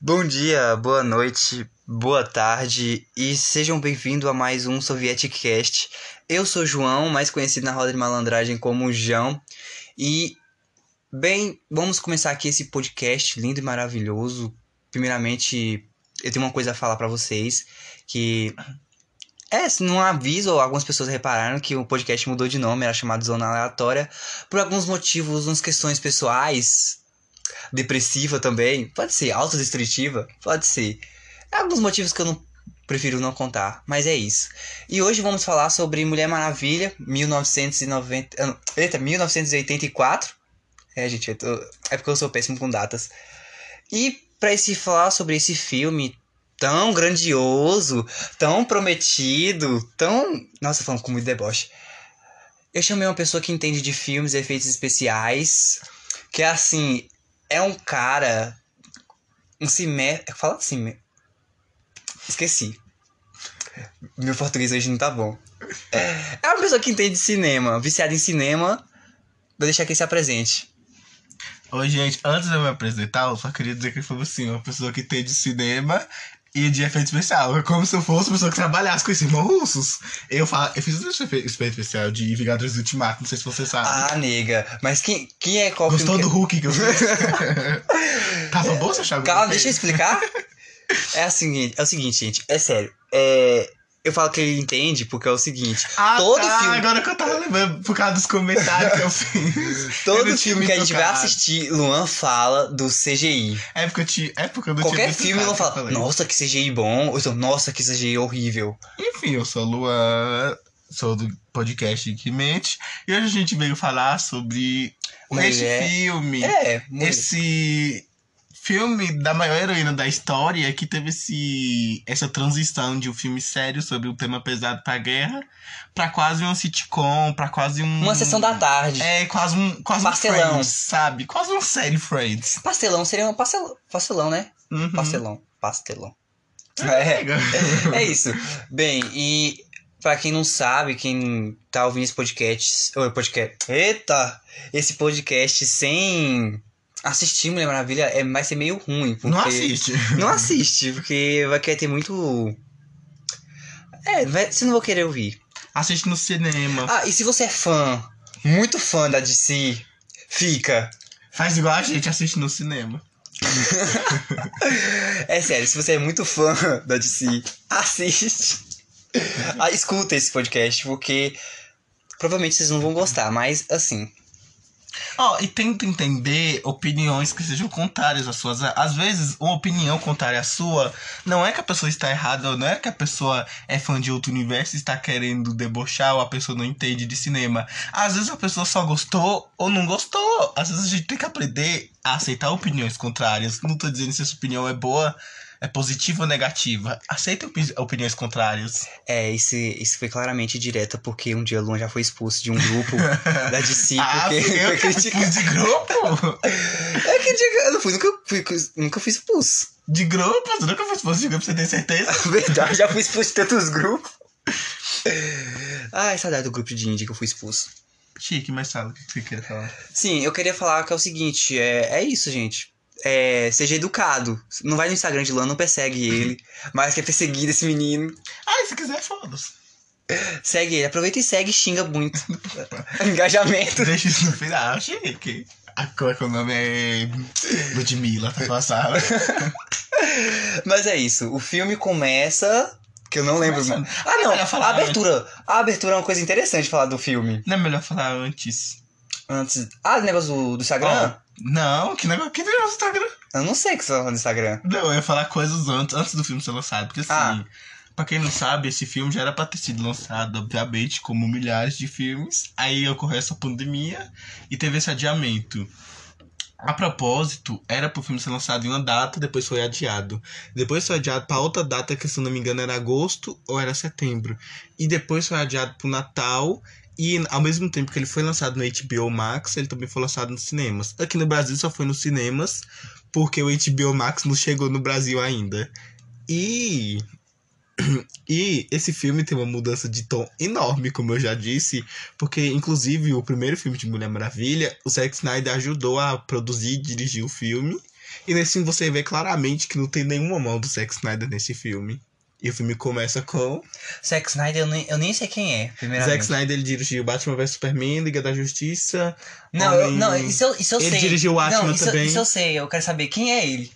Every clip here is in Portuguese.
Bom dia, boa noite, boa tarde e sejam bem-vindos a mais um Sovieticast. Eu sou João, mais conhecido na roda de malandragem como João, e bem, vamos começar aqui esse podcast lindo e maravilhoso. Primeiramente, eu tenho uma coisa a falar para vocês que é, num aviso, algumas pessoas repararam que o podcast mudou de nome, era chamado Zona Aleatória, por alguns motivos, umas questões pessoais, depressiva também, pode ser, autodestrutiva, pode ser. Alguns motivos que eu não prefiro não contar, mas é isso. E hoje vamos falar sobre Mulher Maravilha, 1990, eita, 1984. É, gente, tô, é porque eu sou péssimo com datas. E para esse falar sobre esse filme tão grandioso, tão prometido, tão, nossa, falando com muito deboche. Eu chamei uma pessoa que entende de filmes e efeitos especiais, que é assim, é um cara. Um cime. Fala assim. Esqueci. Meu português hoje não tá bom. É uma pessoa que entende de cinema, viciada em cinema. Vou deixar que ele se apresente. Oi, gente. Antes de eu me apresentar, eu só queria dizer que ele falou assim: uma pessoa que entende de cinema e de efeito especial. É como se eu fosse uma pessoa que trabalhasse com esses irmãos russos. Eu, falo, eu fiz um efeito especial de Vingadores Ultimato, não sei se você sabe. Ah, nega. Mas quem, quem é qual Gostou do. Hulk que eu fiz? Tava bom você achar Calma, deixa eu explicar. é, o seguinte, é o seguinte, gente. É sério. É... Eu falo que ele entende porque é o seguinte. Ah, todo tá, filme. agora que eu tava lembrando por causa dos comentários que eu fiz. Todo Eu filme que a gente vai assistir, Luan fala do CGI. É porque eu, te, é porque eu não Qualquer filme Luan fala, nossa, que CGI bom. Ou então, nossa, que CGI horrível. Enfim, eu sou Luan, sou do podcast que mente. E hoje a gente veio falar sobre Mulher. esse filme. É, muito. esse filme da maior heroína da história que teve esse, essa transição de um filme sério sobre um tema pesado pra guerra pra quase um sitcom, pra quase um. Uma sessão da tarde. É, quase um. Quase Pastelão. um Friends, sabe? Quase uma série Friends. Pastelão seria um pastelão, pastelão né? Uhum. Pastelão. Pastelão. É. É isso. Bem, e pra quem não sabe, quem tá ouvindo esse podcast. Ou podcast. Eita! Esse podcast sem assistir Mulher Maravilha é, vai ser meio ruim. Porque... Não assiste. Não assiste, porque vai querer ter muito. É, vai, você não vai querer ouvir. Assiste no cinema. Ah, e se você é fã, muito fã da DC, fica. Faz igual a gente, assiste no cinema. É sério, se você é muito fã da DC, assiste. Ah, escuta esse podcast, porque provavelmente vocês não vão gostar, mas assim. Ó, e tenta entender opiniões que sejam contrárias às suas. Às vezes, uma opinião contrária à sua não é que a pessoa está errada, não é que a pessoa é fã de outro universo e está querendo debochar, ou a pessoa não entende de cinema. Às vezes a pessoa só gostou ou não gostou. Às vezes a gente tem que aprender a aceitar opiniões contrárias. Não tô dizendo se essa opinião é boa, é positiva ou negativa. Aceita opi- opiniões contrárias. É, isso, isso foi claramente direta, porque um dia o Luan já foi expulso de um grupo da DC, ah, porque foi que criticado. de grupo? É que dia- eu não fui, nunca fui, nunca fui expulso. De grupo? Você nunca foi exposto de grupo, você tem certeza? Verdade, já fui expulso de tantos grupos. Ai, saudade do grupo de indie que eu fui expulso. Chique, mas fala o que você quer falar. Sim, eu queria falar que é o seguinte, é, é isso, gente. É, seja educado. Não vai no Instagram de Luan, não persegue ele. Mas quer perseguir esse menino. Ah, se quiser, foda-se. Segue ele. Aproveita e segue e xinga muito. Engajamento. Deixa isso no final, chique. A cor que o nome é Ludmilla, tá passada. Mas é isso. O filme começa. Que eu não lembro. Começa- Ah, É não. falar A abertura. A abertura é uma coisa interessante falar do filme. Não é melhor falar antes? Antes. Ah, o negócio do, do Instagram? Ó, não, que negócio que negócio do Instagram. Eu não sei o que você tá do Instagram. Não, eu ia falar coisas antes, antes do filme ser lançado. Porque assim, Ah. pra quem não sabe, esse filme já era pra ter sido lançado, obviamente, como milhares de filmes. Aí ocorreu essa pandemia e teve esse adiamento. A propósito, era pro filme ser lançado em uma data, depois foi adiado. Depois foi adiado pra outra data, que se eu não me engano era agosto ou era setembro. E depois foi adiado pro Natal. E ao mesmo tempo que ele foi lançado no HBO Max, ele também foi lançado nos cinemas. Aqui no Brasil só foi nos cinemas, porque o HBO Max não chegou no Brasil ainda. E E esse filme tem uma mudança de tom enorme, como eu já disse, porque inclusive o primeiro filme de Mulher Maravilha, o Zack Snyder ajudou a produzir e dirigir o filme. E nesse filme você vê claramente que não tem nenhuma mão do Zack Snyder nesse filme. E o filme começa com. Zack Snyder, eu nem, eu nem sei quem é, primeiramente. Zack Snyder ele dirigiu Batman vs Superman, Liga da Justiça. Não, eu, Homem- não isso, eu, isso eu Ele sei. dirigiu o Watchmen não, isso, também. Isso eu sei, eu quero saber quem é ele.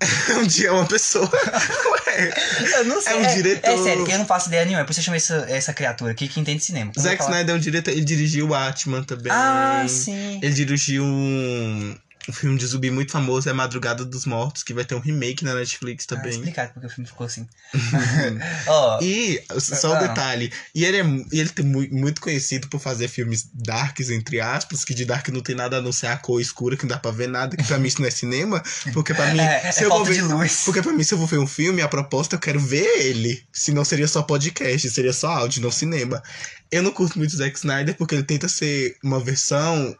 um dia é uma pessoa. Ué. Eu não sei. É um diretor. É, sério, eu não faço ideia nenhuma. É por isso que eu chamei essa, essa criatura aqui que entende cinema. Como Zack eu? Snyder é um diretor, ele dirigiu o Watchmen também. Ah, sim. Ele dirigiu um, um filme de zumbi muito famoso, é Madrugada dos Mortos, que vai ter um remake na Netflix Ah, também. explicado porque o filme ficou assim. Ó, E, só um Ah. detalhe, e ele é ele é mu- muito conhecido por fazer filmes darks, entre aspas, que de dark não tem nada a não ser a cor escura, que não dá pra ver nada, que pra mim isso não é cinema, porque pra mim, é, se é eu vou ver... de luz. Porque pra mim, se eu vou ver um filme, a proposta eu quero ver ele. Senão seria só podcast, seria só áudio, não cinema. Eu não curto muito o Zack Snyder porque ele tenta ser uma versão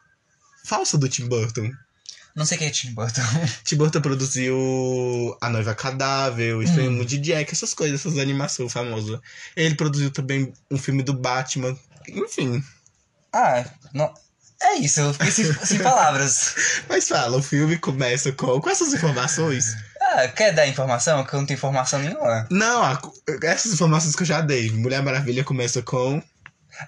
falsa do Tim Burton. Não sei quem é Tim Burton. Tim Burton produziu A Noiva Cadáver, O Estranho Hum. Mundo de Jack, essas coisas, essas animações famosas. Ele produziu também um filme do Batman. Enfim. Ah, não. É isso, eu fiquei sem, sem palavras. Mas fala, o filme começa com, com essas informações. Ah, quer dar informação? Que eu não tenho informação nenhuma. Não, essas informações que eu já dei. Mulher Maravilha começa com.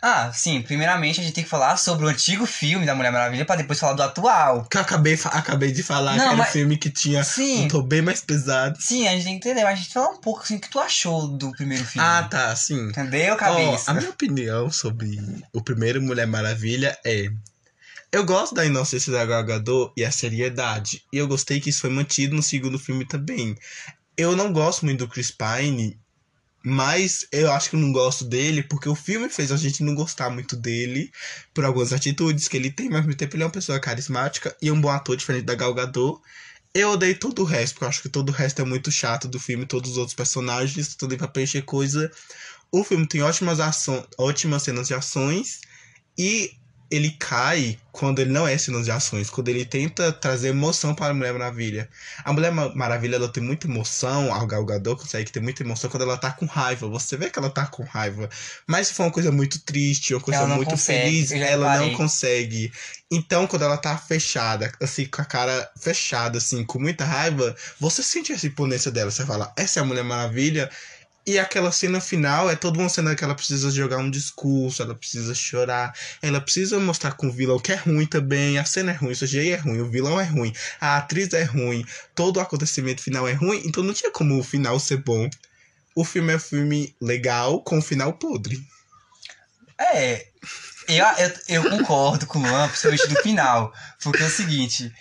Ah, sim, primeiramente a gente tem que falar sobre o antigo filme da Mulher Maravilha pra depois falar do atual. Que eu acabei, acabei de falar Não, que era mas- um filme que tinha Sim. um tom bem mais pesado. Sim, a gente tem que entender, mas a gente fala um pouco assim o que tu achou do primeiro filme. Ah, tá, sim. Entendeu, cabeça? a minha opinião sobre o primeiro Mulher Maravilha é. Eu gosto da inocência da Gal Gadot e a seriedade. E eu gostei que isso foi mantido no segundo filme também. Eu não gosto muito do Chris Pine, mas eu acho que eu não gosto dele porque o filme fez a gente não gostar muito dele por algumas atitudes que ele tem, mas ao mesmo tempo ele é uma pessoa carismática e um bom ator diferente da Gal Gadot. Eu odeio todo o resto, porque eu acho que todo o resto é muito chato do filme, todos os outros personagens, tudo pra preencher coisa. O filme tem ótimas, aço- ótimas cenas de ações e ele cai quando ele não é cenas de ações, quando ele tenta trazer emoção para a Mulher Maravilha. A Mulher Ma- Maravilha ela tem muita emoção, a Gal Gadot consegue ter muita emoção quando ela tá com raiva. Você vê que ela tá com raiva. Mas se for uma coisa muito triste, uma coisa não muito consegue, feliz, ela não reparei. consegue. Então, quando ela tá fechada, assim, com a cara fechada, assim, com muita raiva, você sente essa imponência dela. Você fala, essa é a Mulher Maravilha. E aquela cena final é toda uma cena que ela precisa jogar um discurso, ela precisa chorar, ela precisa mostrar com o vilão que é ruim também. A cena é ruim, o CGI é ruim, o vilão é ruim, a atriz é ruim, todo o acontecimento final é ruim, então não tinha como o final ser bom. O filme é um filme legal com um final podre. É, eu, eu, eu concordo com o Luan, principalmente no final. Porque é o seguinte: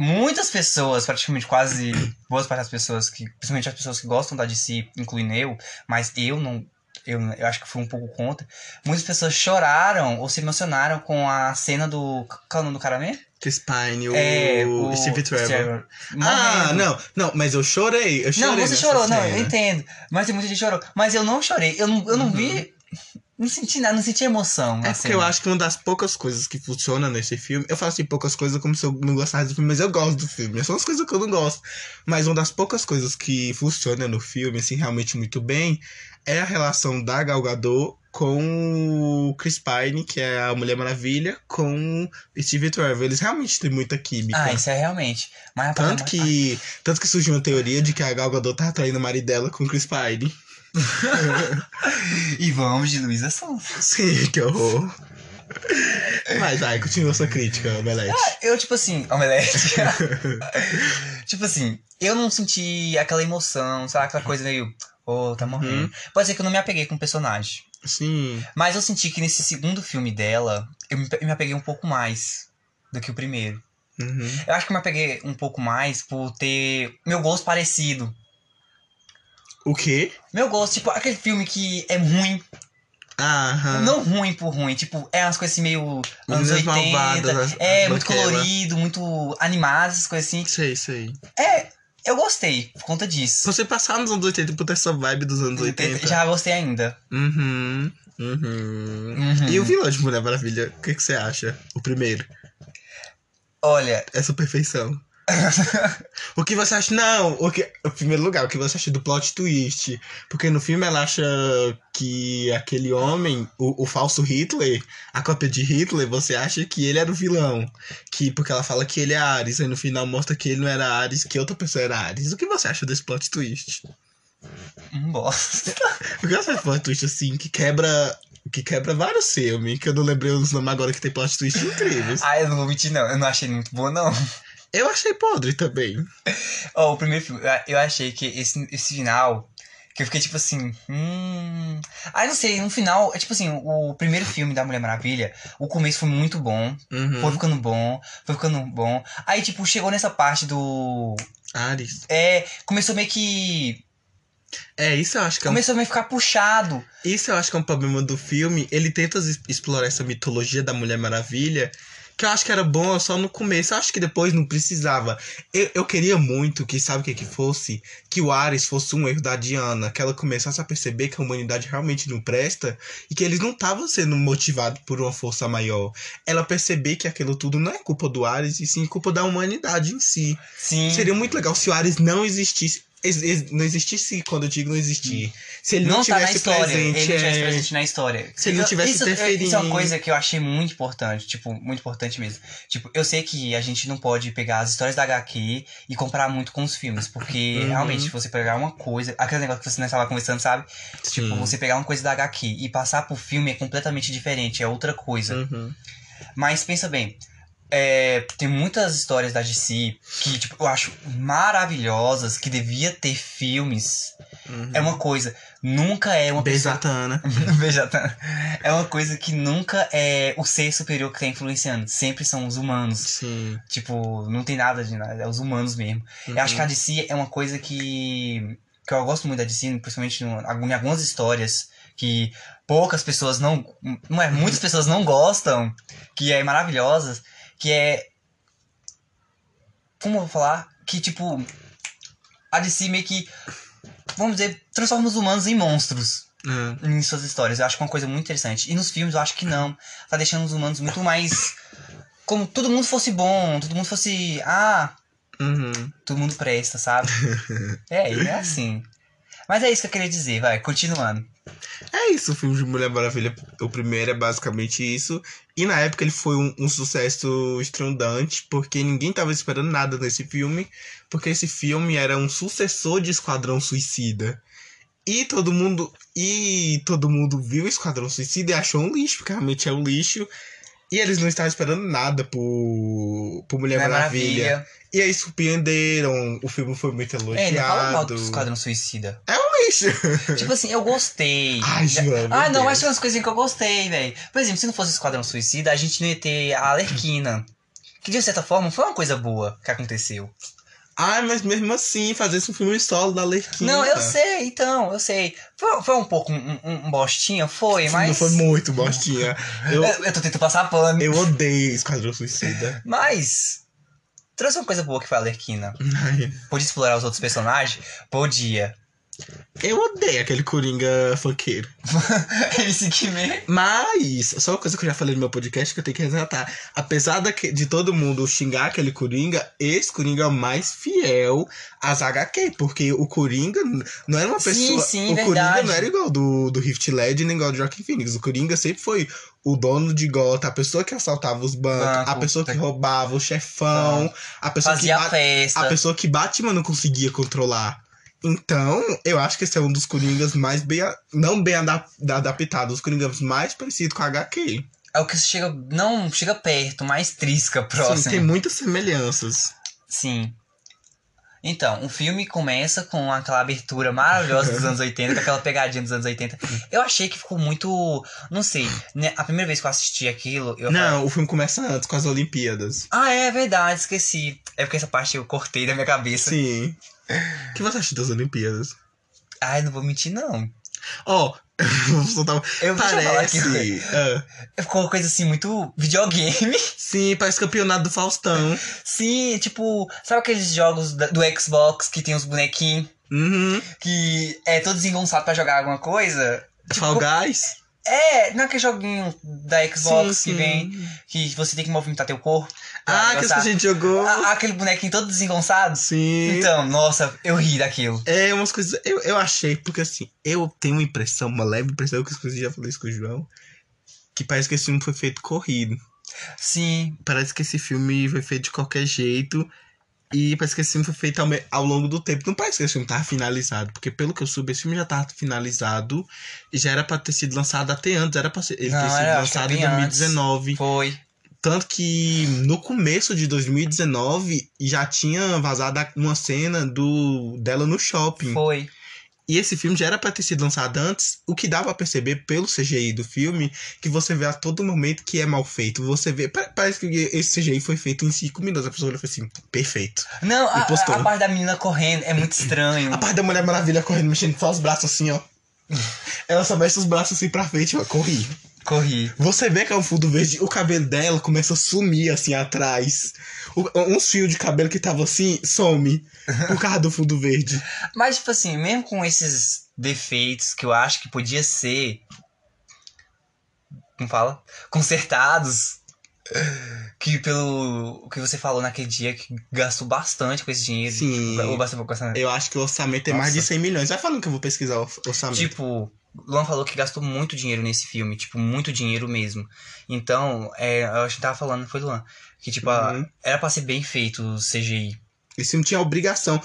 muitas pessoas, praticamente quase boas parte das pessoas, que, principalmente as pessoas que gostam da DC, incluindo eu, mas eu não. Eu, eu acho que fui um pouco contra. Muitas pessoas choraram ou se emocionaram com a cena do. Qual é o nome do cara mesmo? Chris Pine, o, É, Steve Trevor. Ah, não, não, mas eu chorei. Eu chorei Não, você chorou, não, cena. eu entendo. Mas tem muita gente que chorou. Mas eu não chorei. Eu não, eu não vi. Não senti nada, não senti emoção. É na porque eu acho que uma das poucas coisas que funciona nesse filme. Eu falo assim, poucas coisas como se eu não gostasse do filme, mas eu gosto do filme. São as coisas que eu não gosto. Mas uma das poucas coisas que funciona no filme, assim, realmente muito bem, é a relação da Gal Gadot com o Chris Pine, que é a Mulher Maravilha, com Steve Trevor. Eles realmente têm muita química. Ah, isso é realmente. Mas Tanto mas- que, tanto que surgiu uma teoria de que a Gal Gadot tá traindo o marido dela com o Chris Pine. E vamos de Luísa Sons. Sim, que horror. Mas vai, continua sua crítica, Omelete. Eu, tipo assim, omelete. tipo assim, eu não senti aquela emoção, sabe? Aquela coisa meio. Oh, tá morrendo. Uhum. Pode ser que eu não me apeguei com o personagem. Sim. Mas eu senti que nesse segundo filme dela, eu me, eu me apeguei um pouco mais do que o primeiro. Uhum. Eu acho que eu me apeguei um pouco mais por ter meu gosto parecido. O quê? Meu gosto, tipo, aquele filme que é ruim. Aham. Não ruim por ruim, tipo, é umas coisas assim meio anos Meninas 80. Malvadas, as- é, as muito Banquela. colorido, muito animado, essas coisas assim. Sei, sei. É, eu gostei por conta disso. Você passar nos anos 80 por ter essa vibe dos anos 80. Já gostei ainda. Uhum. Uhum. Uhum. E o vilão de Mulher Maravilha, o que, que você acha? O primeiro. Olha, Essa perfeição. O que você acha? Não, o que, em primeiro lugar, o que você acha do plot twist? Porque no filme ela acha que aquele homem, o, o falso Hitler, a cópia de Hitler, você acha que ele era o vilão. Que, porque ela fala que ele é Ares, aí no final mostra que ele não era Ares, que outra pessoa era Ares. O que você acha desse plot twist? Um bosta. O que você acha desse plot twist assim, que quebra. Que quebra vários filmes, que eu não lembrei os nomes agora que tem plot twist incríveis. Ah, eu não vou mentir, não. Eu não achei muito boa, não. Eu achei podre também. Ó, o primeiro filme, eu- achei que esse, esse final. Que eu fiquei tipo assim. Hum. Ah, não sei, no final, é tipo assim, o primeiro filme da Mulher Maravilha, o começo foi muito bom. Uhum. Foi ficando bom, foi ficando bom. Aí, tipo, chegou nessa parte do. Ares. É. Começou meio que. É, isso eu acho que é um Começou meio que ficar puxado. Isso eu acho que é um problema do filme. Ele tenta explorar essa mitologia da Mulher Maravilha. Que eu acho que era bom só no começo. Eu acho que depois não precisava. Eu, eu queria muito que, sabe o que que fosse? Que o Ares fosse um erro da Diana. Que ela começasse a perceber que a humanidade realmente não presta. E que eles não estavam sendo motivados por uma força maior. Ela perceber que aquilo tudo não é culpa do Ares, e sim culpa da humanidade em si. Sim. Seria muito legal se o Ares não existisse. Não existisse quando eu digo não existir. Se ele não, não tá na tivesse história. presente. ele não tivesse é... presente na história. Se ele não tivesse isso, interferindo. Isso é uma coisa que eu achei muito importante. Tipo, muito importante mesmo. Tipo, eu sei que a gente não pode pegar as histórias da HQ e comparar muito com os filmes. Porque Uhum. realmente, se você pegar uma coisa. Aquele negócio que você estava conversando, sabe? Tipo, Sim. você pegar uma coisa da HQ e passar pro filme é completamente diferente. É outra coisa. Uhum. Mas pensa bem, é, tem muitas histórias da DC que tipo, eu acho maravilhosas, que devia ter filmes. Uhum. É uma coisa, nunca é uma pessoa. Bezatana. Veja, tá. É uma coisa que nunca é o ser superior que tá influenciando. Sempre são os humanos. Sim. Tipo, não tem nada de nada, é os humanos mesmo. Eu acho que a DC é uma coisa que. que eu gosto muito da DC, principalmente em algumas histórias que poucas pessoas não. Não é, muitas pessoas não gostam, que é maravilhosas, que é. Como eu vou falar? Que tipo. A DC meio que. Vamos dizer, transforma os humanos em monstros É. em suas histórias. Eu acho que é uma coisa muito interessante. E nos filmes eu acho que não. Tá deixando os humanos muito mais. Como todo mundo fosse bom, todo mundo fosse. Ah, Uhum. todo mundo presta, sabe? é, é assim. Mas é isso que eu queria dizer, vai, continuando. É isso, o filme de Mulher Maravilha, o primeiro é basicamente isso. E na época ele foi um, um sucesso estrondante, porque ninguém tava esperando nada nesse filme, porque esse filme era um sucessor de Esquadrão Suicida. E todo mundo. E todo mundo viu Esquadrão Suicida e achou um lixo, porque realmente é um lixo. E eles não estavam esperando nada por, por Mulher Maravilha. maravilha. E aí surpreenderam, o filme foi muito elogiado. É, não fala mal do Esquadrão Suicida. Lixo. tipo assim, eu gostei. Ai, João, Ah, não, Deus. mas tem umas coisinhas que eu gostei, velho. Por exemplo, se não fosse Esquadrão Suicida, a gente não ia ter a Alerquina. Que de certa forma foi uma coisa boa que aconteceu. Ai, mas mesmo assim, fazer esse filme solo da Lerquina. Não, eu sei, então, eu sei. Foi, foi um pouco um, um, um bostinha, foi, mas. filme foi muito bostinha. Eu, Eu, eu tô tentando passar pano. eu odeio Esquadrão Suicida. Mas. Trouxe uma coisa boa que foi a Alerquina. Podia explorar os outros personagens? Podia. Eu odeio aquele Coringa funkeiro. MC Kime. Mas, só uma coisa que eu já falei no meu podcast que eu tenho que resgatar. Apesar de todo mundo xingar aquele Coringa, esse Coringa é o mais fiel às HQ. Porque o Coringa não era uma Sim, pessoa. sim, o Coringa verdade. não era igual do, do Rift Led nem igual do Joaquin Phoenix. O Coringa sempre foi o dono de Gotham, a pessoa que assaltava os bancos, Banco, a pessoa que tá- roubava, o chefão, a pessoa que Fazia festa. A pessoa que Batman não conseguia controlar. Então, eu acho que esse é um dos Coringas mais bem. Não bem adap- adaptados, os Coringas mais parecidos com a HQ. É o que chega. Não chega perto, mais trisca próximo. Sim, tem muitas semelhanças. Sim. Então, o filme começa com aquela abertura maravilhosa dos anos 80, com aquela pegadinha dos anos 80. Eu achei que ficou muito. Não sei. né, A primeira vez que eu assisti aquilo, eu falei, Não, o filme começa antes, com as Olimpíadas. Ah, é verdade, esqueci. É porque essa parte eu cortei da minha cabeça. Sim. O que você acha das Olimpíadas? Ai, não vou mentir, não. Ó, vou soltar. Eu deixa eu. Parece. ah, Ficou uma coisa assim, muito videogame. sim, parece campeonato do Faustão. Sim, tipo, sabe aqueles jogos do Xbox que tem os bonequinhos Uhum. que é todo desengonçado pra jogar alguma coisa? Tipo, Fall Guys? É, não é aquele joguinho da Xbox Sim, que sim. vem, que você tem que movimentar teu corpo. Ah, que a gente jogou. Ah, aquele bonequinho todo desengonçado. Sim. Então, nossa, eu ri daquilo. É, umas coisas. Eu, eu achei, porque assim, eu tenho uma impressão, uma leve impressão, que eu já falei isso com o João, que parece que esse filme foi feito corrido. Sim. Parece que esse filme foi feito de qualquer jeito. E parece que esse filme foi feito ao, me- ao longo do tempo. Não parece que esse filme tava finalizado. Porque pelo que eu soube, esse filme já tava finalizado. E já era pra ter sido lançado até antes. Era pra ser, ele Não, ter sido lançado em bem antes. 2019. Foi. Tanto que no começo de 2019 já tinha vazado uma cena do dela no shopping. Foi. E esse filme já era pra ter sido lançado antes, o que dá pra perceber pelo CGI do filme, que você vê a todo momento que é mal feito. Você vê. pa- Parece que esse CGI foi feito em 5 minutos. A pessoa olha e fala assim, perfeito. Não, a, a parte da menina correndo é muito estranho. A parte da Mulher Maravilha correndo, mexendo só os braços assim, ó. Ela só mexe os braços assim pra frente, ó, corri. Corri. Você vê que é um fundo verde, o cabelo dela começa a sumir assim atrás. O- uns fios de cabelo que tava assim, some. Por causa do fundo verde. Mas, tipo assim, mesmo com esses defeitos que eu acho que podia ser. Como fala? Consertados. Que pelo o que você falou naquele dia, que gastou bastante com esse dinheiro. Sim. Ou bastante com essa. Eu acho que o orçamento é mais de Nossa. 100 milhões. Vai falando que eu vou pesquisar o orçamento. Tipo, Luan falou que gastou muito dinheiro nesse filme, tipo, muito dinheiro mesmo. Então, é, eu acho que tava falando, foi Luan, que tipo, a- Uhum. era pra ser bem feito o CGI. Esse filme tinha obrigação.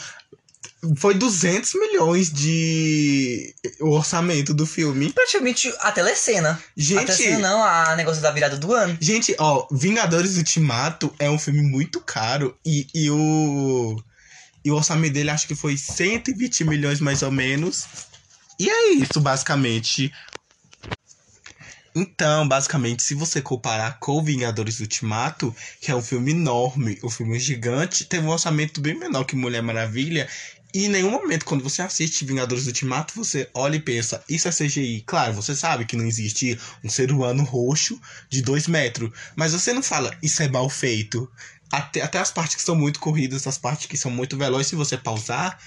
Foi 200 milhões de. O orçamento do filme. Praticamente a telecena. A Gente. telecena não, a negócio da virada do ano. Gente, ó, Vingadores Ultimato é um filme muito caro e, e o. E o orçamento dele acho que foi 120 milhões mais ou menos. E é isso, basicamente. Então, basicamente, se você comparar com Vingadores Ultimato, que é um filme enorme, um filme gigante, teve um orçamento bem menor que Mulher Maravilha. E em nenhum momento, quando você assiste Vingadores Ultimato, você olha e pensa, isso é CGI. Claro, você sabe que não existe um ser humano roxo de 2 metros. Mas você não fala, isso é mal feito. Até, até as partes que são muito corridas, as partes que são muito velozes, se você pausar,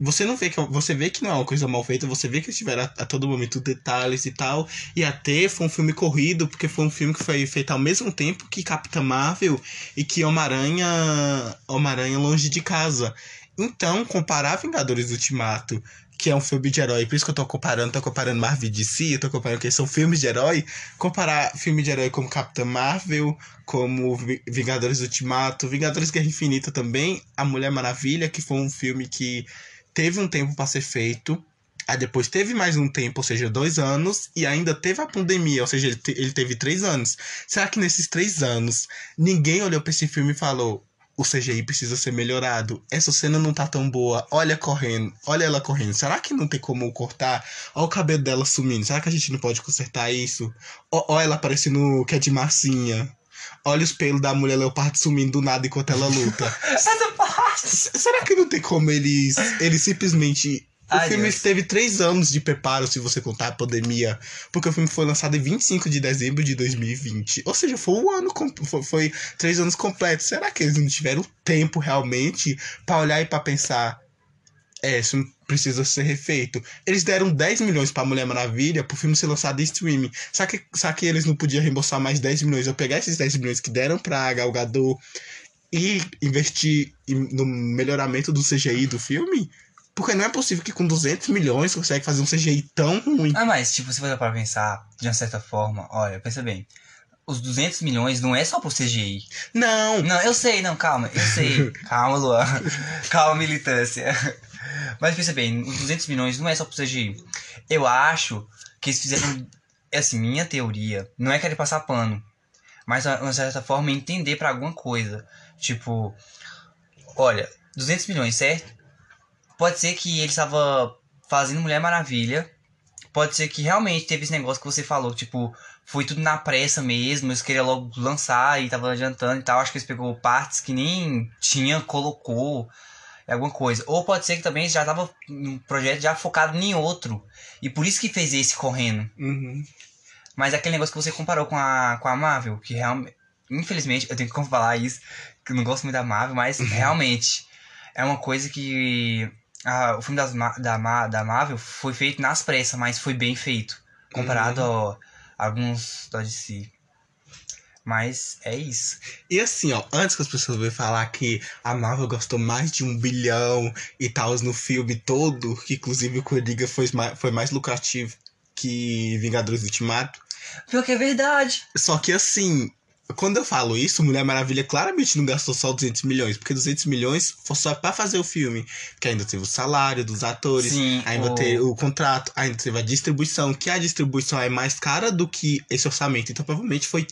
você não vê que você vê que não é uma coisa mal feita, você vê que eles tiveram a, a todo momento detalhes e tal. E até foi um filme corrido, porque foi um filme que foi feito ao mesmo tempo que Capitã Marvel e que Homem-Aranha. Homem-Aranha Longe de Casa. Então, comparar Vingadores Ultimato, que é um filme de herói, por isso que eu tô comparando, tô comparando Marvel e DC, eu tô comparando que são filmes de herói, comparar filme de herói como Capitã Marvel, como Vi- Vingadores Ultimato, Vingadores Guerra Infinita também, A Mulher Maravilha, que foi um filme que teve um tempo para ser feito, aí depois teve mais um tempo, ou seja, dois anos, e ainda teve a pandemia, ou seja, ele, te- ele teve três anos. Será que nesses três anos ninguém olhou pra esse filme e falou: o CGI precisa ser melhorado. Essa cena não tá tão boa. Olha correndo, olha ela correndo. Será que não tem como cortar? Olha o cabelo dela sumindo. Será que a gente não pode consertar isso? Olha ela parecendo que é de massinha. Olha os pelos da mulher leopardo sumindo do nada enquanto ela luta. Essa parte. S- Será que não tem como eles, eles simplesmente. O Ai, filme Deus. teve três anos de preparo, se você contar a pandemia. Porque o filme foi lançado em 25 de dezembro de 2020. Ou seja, foi um ano. Foi, foi três anos completos. Será que eles não tiveram tempo realmente pra olhar e pra pensar? É, isso precisa ser refeito. Eles deram 10 milhões pra Mulher Maravilha pro filme ser lançado em streaming. Será que, será que eles não podiam reembolsar mais 10 milhões? Eu pegar esses 10 milhões que deram pra Gal Gadot e investir no melhoramento do CGI do filme? Porque não é possível que com 200 milhões consegue fazer um CGI tão ruim. Ah, mas, tipo, se você para pensar, de uma certa forma, olha, pensa bem. Os 200 milhões não é só pro CGI. Não! Não, eu sei, não, calma, eu sei. calma, Luan. calma, militância. Mas pensa bem, os 200 milhões não é só pro CGI. Eu acho que eles fizeram. É assim, minha teoria. Não é querer passar pano. Mas, de uma certa forma, entender pra alguma coisa. Tipo, olha, 200 milhões, certo? Pode ser que ele estava fazendo Mulher Maravilha. Pode ser que realmente teve esse negócio que você falou, tipo, foi tudo na pressa mesmo, eles queriam logo lançar e tava adiantando e tal. Acho que eles pegou partes que nem tinha, colocou alguma coisa. Ou pode ser que também já tava um projeto já focado em outro. E por isso que fez esse correndo. Uhum. Mas é aquele negócio que você comparou com a, com a Marvel, que realmente. Infelizmente, eu tenho que falar isso, que eu não gosto muito da Marvel, mas realmente é uma coisa que. ah, o filme das, da, da Marvel foi feito nas pressas, mas foi bem feito. Comparado a alguns da DC. Mas é isso. E assim, ó, antes que as pessoas venham falar que a Marvel gastou mais de um bilhão e tal no filme todo, que inclusive o Coringa foi mais, foi mais lucrativo que Vingadores Ultimato. Pior que é verdade. Só que assim, quando eu falo isso, Mulher Maravilha claramente não gastou só 200 milhões, porque 200 milhões foi só pra fazer o filme. Que ainda teve o salário dos atores, Sim, ainda o- teve o contrato, ainda teve a distribuição, que a distribuição é mais cara do que esse orçamento. Então provavelmente foi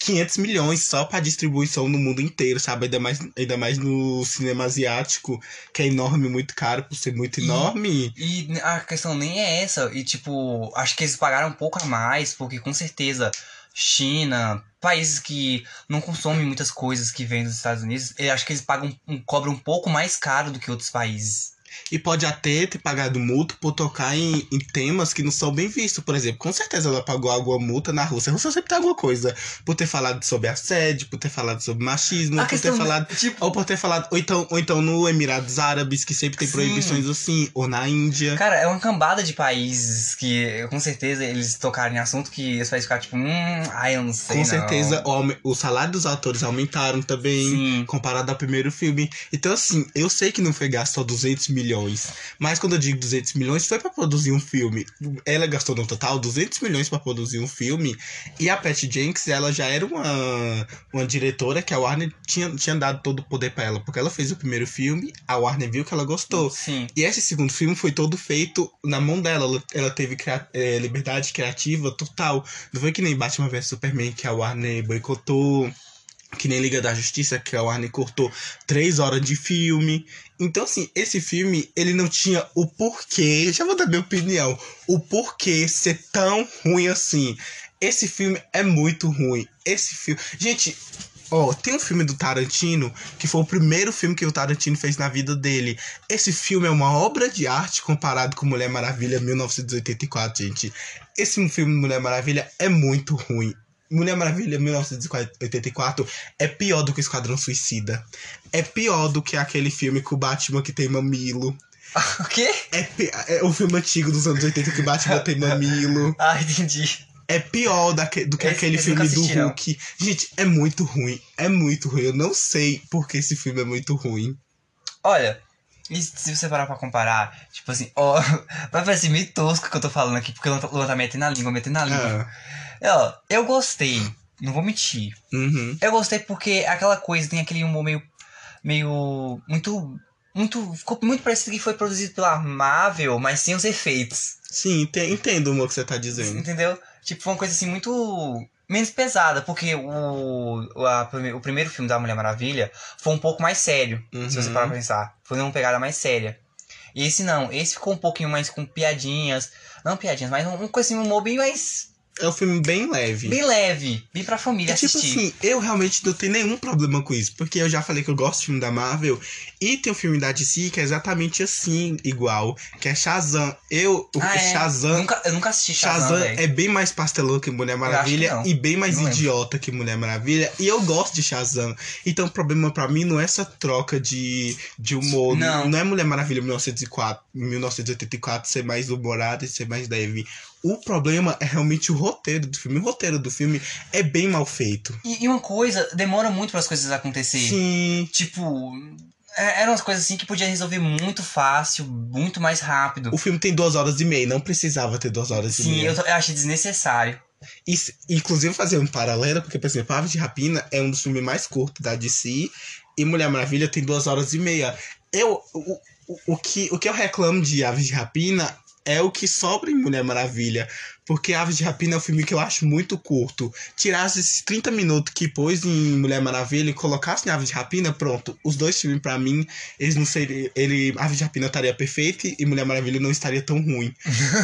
500 milhões só pra distribuição no mundo inteiro, sabe? Ainda mais, ainda mais no cinema asiático, que é enorme, muito caro por ser muito E- enorme. E a questão nem é essa. E, tipo, acho que eles pagaram um pouco a mais, porque com certeza China, países que não consomem muitas coisas que vêm dos Estados Unidos, eu acho que eles pagam cobram um pouco mais caro do que outros países. E pode até ter pagado multa por tocar em, em temas que não são bem vistos. Por exemplo, com certeza ela pagou alguma multa na Rússia. A Rússia sempre tem alguma coisa. Por ter falado sobre assédio, por ter falado sobre machismo, A por ter falado. tipo, Ou por ter falado. Ou então, ou então no Emirados Árabes, que sempre tem Sim. proibições assim. Ou na Índia. cara, é uma cambada de países que, com certeza, eles tocaram em assunto que eles vai ficar tipo, hum, ai, eu não sei. Com não. certeza, o, o salário dos atores aumentaram também. Sim. comparado ao primeiro filme. Então, assim, eu sei que não foi gasto só 200 milhões, mas quando eu digo 200 milhões, foi pra produzir um filme. Ela gastou no total 200 milhões pra produzir um filme, e a Patty Jenkins, ela já era uma, uma diretora que a Warner tinha, tinha dado todo o poder pra ela, porque ela fez o primeiro filme, a Warner viu que ela gostou. Sim. E esse segundo filme foi todo feito na mão dela. Ela, ela teve cria- eh, liberdade criativa total. Não foi que nem Batman vs Superman, que a Warner boicotou. Que nem Liga da Justiça, que a Warner cortou três horas de filme. Então, assim, esse filme, ele não tinha o porquê. Já vou dar minha opinião. O porquê ser tão ruim assim. Esse filme é muito ruim. Esse filme. Gente, Ó, tem um filme do Tarantino que foi o primeiro filme que o Tarantino fez na vida dele. Esse filme é uma obra de arte comparado com Mulher Maravilha 1984, gente. Esse filme Mulher Maravilha é muito ruim. Mulher Maravilha 1984 é pior do que Esquadrão Suicida. É pior do que aquele filme com o Batman que tem mamilo. o quê? É, pi- é o filme antigo dos anos 80 que o Batman tem mamilo. Ah, entendi. É pior daque- do que Esse- aquele esse filme do assisti, não. Hulk. Gente, é muito ruim. É muito ruim. Eu não sei porque esse filme é muito ruim. Olha, e se você parar pra comparar, tipo assim, ó, vai parecer meio tosco que eu tô falando aqui, porque o Luan tá metendo na língua, metendo na língua. Ah, Ó, eu gostei, não vou mentir. uhum. Eu gostei porque aquela coisa, tem aquele humor meio. meio. muito. muito. ficou muito parecido que foi produzido pela Marvel, mas sem os efeitos. Sim, ente- entendo o que você tá dizendo. Entendeu? Tipo, foi uma coisa assim muito. Menos pesada, porque o, a o primeiro filme da Mulher Maravilha foi um pouco mais sério, se você Uhum. parar pra pensar. Foi uma pegada mais séria. E esse não, esse ficou um pouquinho mais com piadinhas. Não piadinhas, mas um, um assim, um humor bem mais. É um filme bem leve. bem leve, bem pra família E, tipo assistir. assim, eu realmente não tenho nenhum problema com isso. Porque eu já falei que eu gosto de filme da Marvel. E tem um filme da DC que é exatamente assim, igual. Que é Shazam. Eu, o ah, é. Shazam. Nunca, eu nunca assisti Shazam, Shazam é bem mais pastelão que Mulher que Maravilha não. e bem mais Não lembro. idiota que Mulher Maravilha. E eu gosto de Shazam. Então o problema pra mim não é essa troca de, de humor. Não. é Mulher Maravilha 1904, 1984 ser mais humorada e ser mais leve. O problema é realmente o roteiro do filme. O roteiro do filme é bem mal feito. E, e uma coisa, demora muito para as coisas acontecerem. Sim. Tipo, é- eram umas coisas assim que podia resolver muito fácil, muito mais rápido. O filme tem duas horas e meia, não precisava ter duas horas e Sim, meia. eu, tô- eu achei desnecessário. E, inclusive, fazer um paralelo, porque, por exemplo, Aves de Rapina é um dos filmes mais curtos da DC e Mulher Maravilha tem duas horas e meia. Eu, o, o, o, que, o que eu reclamo de Aves de Rapina é o que sobra em Mulher Maravilha. Porque Aves de Rapina é um filme que eu acho muito curto. Tirasse esses 30 minutos que pôs em Mulher Maravilha e colocasse em Aves de Rapina, pronto. Os dois filmes, pra mim, eles não seriam. Ele, Aves de Rapina estaria perfeito e Mulher Maravilha não estaria tão ruim.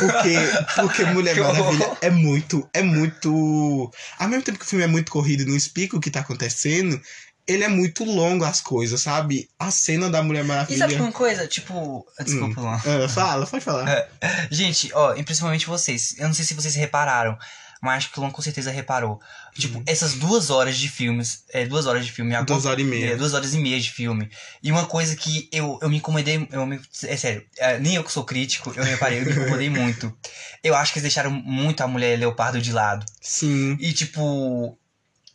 Porque, porque Mulher. Maravilha é muito, é muito. Ao mesmo tempo que o filme é muito corrido e não explica o que tá acontecendo, ele é muito longo as coisas, sabe? A cena da Mulher E Maravilha. sabe uma coisa? Tipo. Desculpa, Luan. Ah, fala, pode falar. Gente, ó, e principalmente vocês. Eu não sei se vocês repararam, mas acho que o Luan com certeza reparou. Tipo, essas duas horas de filmes. É, duas horas de filme. alguma- Duas horas e meia. É, duas horas e meia de filme. E uma coisa que eu, eu me incomodei. Eu me, é sério, é, nem eu que sou crítico, eu reparei, eu me incomodei muito. Eu acho que eles deixaram muito a mulher leopardo de lado. Sim. E tipo.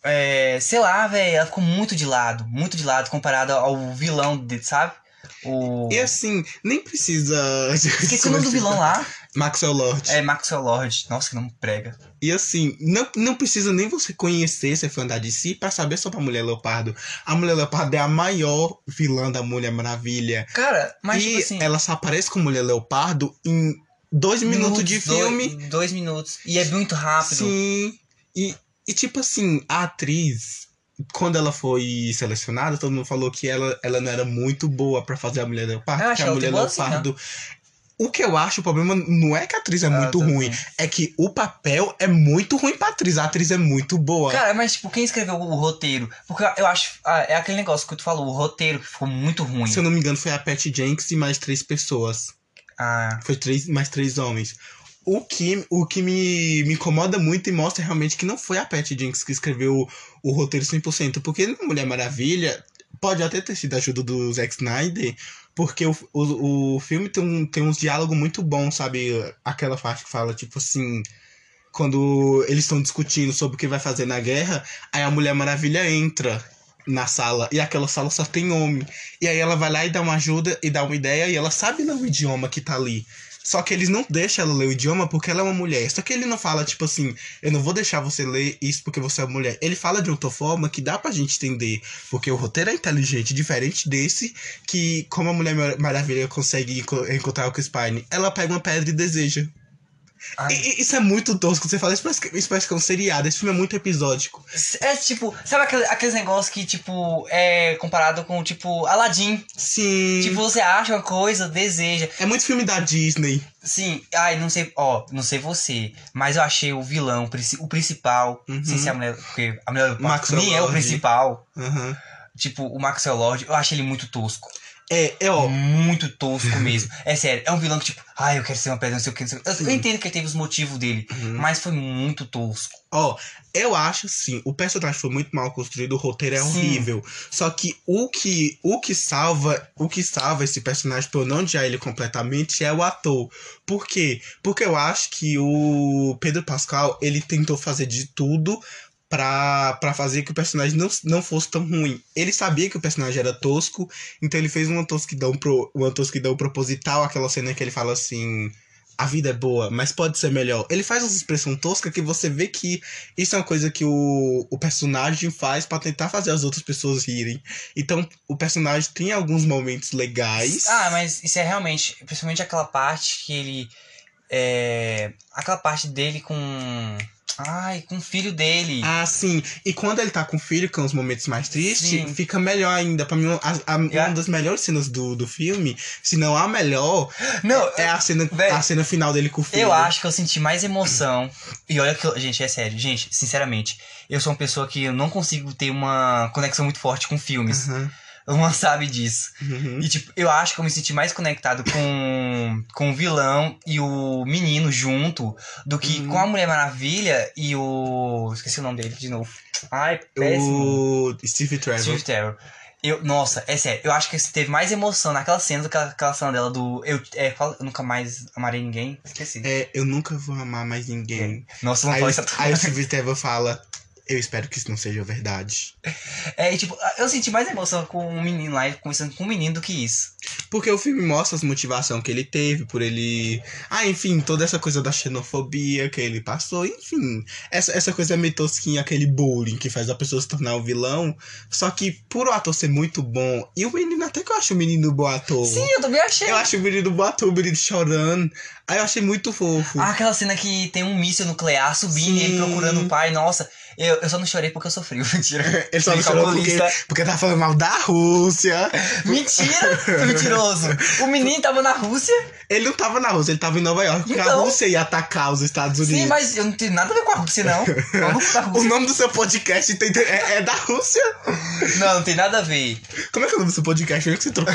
É, sei lá, velho, ela ficou muito de lado, muito de lado comparada ao vilão, de, sabe? O. E assim, nem precisa. Esqueci o nome do vilão lá. Maxwell Lord. É Maxwell Lord. Nossa, que não prega. E assim, não, não precisa nem você conhecer ser fã da DC pra saber sobre a Mulher Leopardo. A Mulher Leopardo é a maior vilã da Mulher Maravilha. Cara, mas e tipo assim. ela só aparece com Mulher Leopardo em dois minutos, de dois- filme. Dois, minutos. E é muito rápido. Sim. E, e tipo assim, a atriz, quando ela foi selecionada, todo mundo falou que ela, ela não era muito boa pra fazer a Mulher Leopardo. Porque a Mulher. Leopardo. O que eu acho, o problema não é que a atriz é muito tá ruim, bom. é que o papel é muito ruim pra atriz. A atriz é muito boa. Cara, mas tipo, quem escreveu o roteiro? Porque eu acho. ah, É aquele negócio que tu falou, o roteiro que ficou muito ruim. Se eu não me engano, foi a Pat Jenks e mais três pessoas. Ah, Foi três, mais três homens. O que, o que me, me incomoda muito e mostra realmente que não foi a Pat Jenks que escreveu o, o roteiro 100%. Porque Mulher Maravilha pode até ter sido a ajuda do Zack Snyder, porque o, o, o filme tem, um, tem uns diálogos muito bons, sabe? Aquela parte que fala, tipo assim. Quando eles estão discutindo sobre o que vai fazer na guerra, aí a Mulher Maravilha entra na sala e aquela sala só tem homem. E aí ela vai lá e dá uma ajuda e dá uma ideia e ela sabe o idioma que tá ali. Só que eles não deixam ela ler o idioma porque ela é uma mulher. Só que ele não fala, tipo assim, eu não vou deixar você ler isso porque você é mulher. Ele fala de outra forma que dá pra gente entender. Porque o roteiro é inteligente, diferente desse, que como a Mulher Mar- Maravilha consegue enco- encontrar o Chris Pine, ela pega uma pedra e deseja. E, isso é muito tosco. Você fala, isso parece, isso parece que é um seriado. Esse filme é muito episódico. É tipo, sabe aquele- aqueles negócios que, tipo, é comparado com, tipo, Aladdin? Sim. Tipo, você acha uma coisa, deseja. é muito filme da Disney. Sim, ai, não sei, ó, não sei você, mas eu achei o vilão, o princi- o principal, Uhum. sem ser a mulher, porque a mulher nem é o principal. Aham. Tipo, o Maxwell Lord, eu achei ele muito tosco. É, é, ó. Muito tosco mesmo. É sério, é um vilão que, tipo, ai, eu quero ser uma pedra, não sei o que, não sei o que. Eu, Sim. entendo que ele teve os motivos dele, Uhum. mas foi muito tosco. Ó, eu acho sim, o personagem foi muito mal construído, o roteiro é Sim. horrível. Só que o que o que salva, o que salva esse personagem pra eu não odiar ele completamente é o ator. Por quê? Porque eu acho que o Pedro Pascal, ele tentou fazer de tudo pra fazer que o personagem não, não fosse tão ruim. Ele sabia que o personagem era tosco, então ele fez uma tosquidão, pro, uma tosquidão proposital, aquela cena que ele fala assim a vida é boa, mas pode ser melhor. Ele faz uma expressão tosca que você vê que isso é uma coisa que o, o personagem faz pra tentar fazer as outras pessoas rirem. Então, o personagem tem alguns momentos legais. Ah, mas isso é realmente, principalmente aquela parte que ele. É. Aquela parte dele com. Ai, com o filho dele. Ah, sim. E quando ele tá com o filho, com os momentos mais tristes, Sim. fica melhor ainda. Pra mim, a, a- Yeah. uma das melhores cenas do, do filme, se não a melhor, Não, é a cena, a cena final dele com o filho. Eu acho que eu senti mais emoção. E olha que, eu- gente, é sério, gente, sinceramente, eu sou uma pessoa que eu não consigo ter uma conexão muito forte com filmes. Uhum, Luan sabe disso. uhum. E, tipo, eu acho que eu me senti mais conectado com, com o vilão e o menino junto do que Uhum. com a Mulher Maravilha e o. Esqueci o nome dele de novo. Ai, péssimo. O Steve Trevor. Steve Terror. Eu, nossa, é sério, eu acho que teve mais emoção naquela cena do que aquela cena dela do. Eu, é, qual- eu nunca mais amarei ninguém. Esqueci. É, eu nunca vou amar mais ninguém. Nossa, não Aí, pode aí o Steve Trevor fala, eu espero que isso não seja verdade. É, tipo, eu senti mais emoção com o menino lá, conversando com o menino do que isso. Porque o filme mostra as motivações que ele teve por ele. Ah, enfim, toda essa coisa da xenofobia que ele passou, enfim. Essa, essa coisa meio tosquinha, aquele bullying que faz a pessoa se tornar o vilão. Só que por o ator ser muito bom, e o menino, até que eu acho o menino bom ator. Sim, eu também achei. Eu acho o menino bom ator, o menino chorando. Aí eu achei muito fofo. Ah, aquela cena que tem um míssil nuclear subindo e ele Sim. procurando o pai. Nossa, eu, eu só não chorei porque eu sofri. Mentira. ele só não chorou porque, porque tá falando mal da Rússia. Mentira! Mentiroso. O menino tava na Rússia. Ele não tava na Rússia, ele tava em Nova York, porque a Então. Rússia ia atacar os Estados Unidos. Sim, mas eu não tenho nada a ver com a Rússia, não. Pra O Rússia. nome do seu podcast tem- é, é da Rússia. Não, não tem nada a ver. Como é que é o nome do seu podcast? Onde que você trocou?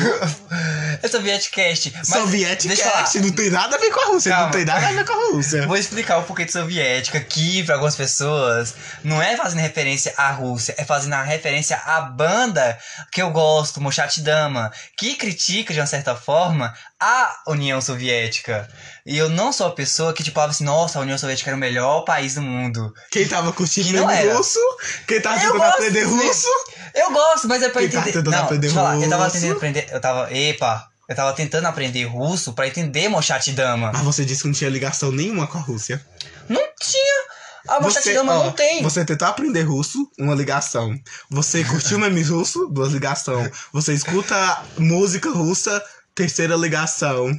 É Sovietcast. Mas, Sovietcast, não tem nada a ver com a a Rússia, Calma. não tem nada a ver com a Rússia. Vou explicar o porquê de soviética, que pra algumas pessoas não é fazendo referência à Rússia, é fazendo a referência à banda que eu gosto, Mochat Dama, que critica de uma certa forma a União Soviética. E eu não sou a pessoa que tipo falava assim, nossa, a União Soviética era o melhor país do mundo. Quem tava curtindo Que não era. russo, quem tava Eu tentando gosto aprender russo, Eu gosto, mas é pra Quem entender. tentando não, aprender deixa eu falar, eu tava tentando aprender, eu tava, epa, eu tava tentando aprender russo pra entender Mochat Dama. mas você disse que não tinha ligação nenhuma com a Rússia. Não tinha. A Mochat Dama ó, não tem. Você tentou aprender russo, uma ligação. Você curtiu meme russo, duas ligação. Você escuta música russa, terceira ligação.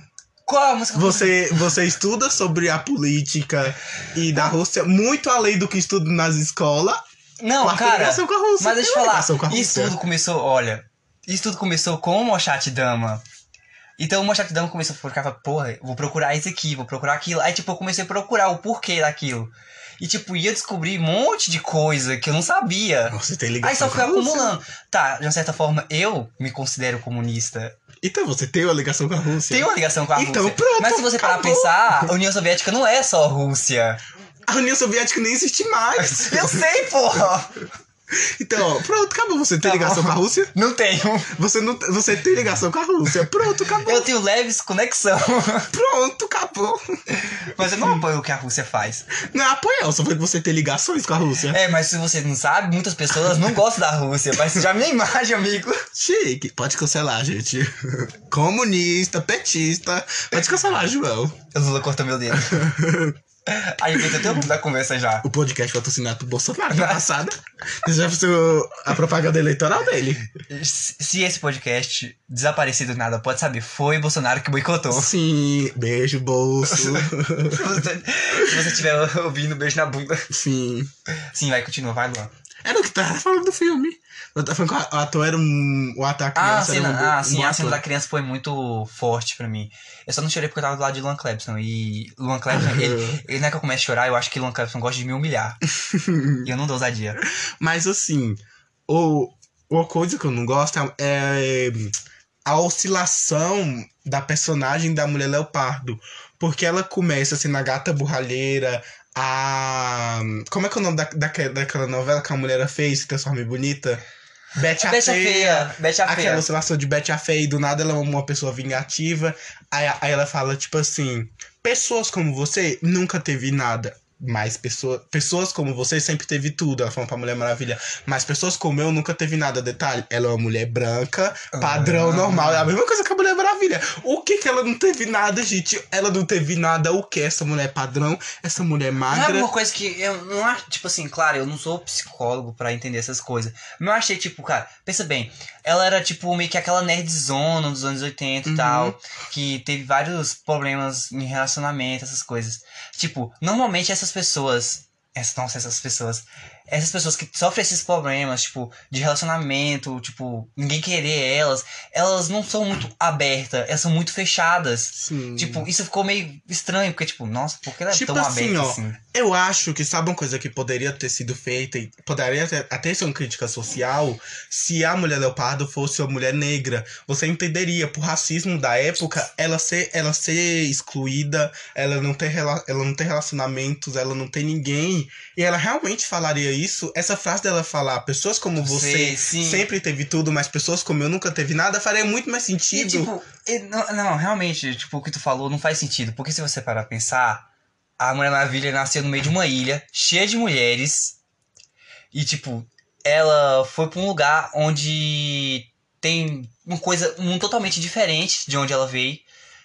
Qual a música? Você, você estuda sobre a política e da Rússia muito além do que estuda nas escolas. Não, Quarta cara. ligação com a Rússia. Mas deixa eu falar, isso tudo começou, olha, isso tudo começou com o Mochat Dama. Então o Mochat Dama começou a ficar, porra, vou procurar isso aqui, vou procurar aquilo. Aí, tipo, eu comecei a procurar o porquê daquilo. E, tipo, ia descobrir um monte de coisa que eu não sabia. Você tem ligação Aí só fui a Rússia. acumulando. Tá, de uma certa forma, eu me considero comunista. Então você tem uma ligação com a Rússia. Tem uma ligação com a Então, Rússia. pronto, Mas se você parar pra acabou. pensar, a União Soviética não é só a Rússia. A União Soviética nem existe mais. Eu sei, porra! Então, pronto, acabou. Você tem Tá ligação bom. com a Rússia? Não tenho. Você, não, você tem ligação com a Rússia. Pronto, acabou. Eu tenho leves conexão. Pronto, acabou. Mas eu não apoio o que a Rússia faz. Não é apoiar, só foi que você tem ligações com a Rússia. É, mas se você não sabe, muitas pessoas não gostam da Rússia. Mas já minha imagem, amigo. Chique, pode cancelar, gente. Comunista, petista. Pode cancelar, João. O Lula cortou meu dedo. A gente tentou tempo da conversa já. O podcast foi patrocinado por Bolsonaro na passada. Você já viu a propaganda eleitoral dele? Se se esse podcast desaparecer do nada, pode saber, foi Bolsonaro que boicotou. Sim, beijo, bolso. Se você- Se você estiver ouvindo, beijo na bunda. Sim. Sim, vai, continua, vai, Luan. Era o que tava falando do filme. Eu tava falando que o ator era um. O ator Ah, criança sim, era um, ah, um sim bom a cena da criança foi muito forte pra mim. Eu só não chorei porque eu tava do lado de Luan Clebson. E Luan Clebson, ele, ele não é que eu comece a chorar, eu acho que Luan Clebson gosta de me humilhar. e eu não dou ousadia. Mas assim, o, uma coisa que eu não gosto é, é a oscilação da personagem da mulher leopardo. Porque ela começa assim na gata borralheira, a. Como é que é o nome da, daquela, daquela novela que a mulher fez, se transforma em bonita? Bete a, Bete Feia. Bete a Aquela feia. oscilação de Betty a Feia e do nada ela é uma pessoa vingativa. Aí, aí ela fala, tipo assim: Pessoas como você nunca teve nada. Mas pessoa, pessoas como você sempre teve tudo. Ela falou pra Mulher Maravilha. Mas pessoas como eu nunca teve nada. Detalhe: ela é uma mulher branca, padrão Ah. normal. É a mesma coisa que a Mulher Maravilha. O que que ela não teve nada, gente? Ela não teve nada. O que? Essa mulher padrão, essa mulher Não é magra. uma coisa que eu não acho, tipo assim, claro, eu não sou psicólogo pra entender essas coisas. Mas eu achei, tipo, cara, pensa bem, ela era, tipo, meio que aquela nerdzona dos anos 80 e Uhum. tal, que teve vários problemas em relacionamento, essas coisas. Tipo, normalmente essas pessoas, essas, nossa, essas pessoas, essas pessoas que sofrem esses problemas, tipo, de relacionamento, tipo, ninguém querer elas, elas não são muito abertas, elas são muito fechadas. Sim. Tipo, isso ficou meio estranho, porque, tipo, nossa, por que ela é Tipo tão assim, aberta ó, assim? Eu acho que sabe uma coisa que poderia ter sido feita e poderia ter, até ser uma crítica social se a mulher leopardo fosse uma mulher negra. Você entenderia, por racismo da época, ela ser, ela ser excluída, ela não, ter, ela não ter relacionamentos, ela não ter ninguém. E ela realmente falaria isso. Essa frase dela falar, pessoas como você Sei, sempre teve tudo, mas pessoas como eu nunca teve nada, faria muito mais E, sentido. tipo, e- não, não, realmente, tipo, o que tu falou não faz sentido. Porque se você parar pra pensar, a Mulher Maravilha nasceu no meio de uma ilha, cheia de mulheres. E, tipo, ela foi pra um lugar onde tem uma coisa, um totalmente diferente de onde ela veio.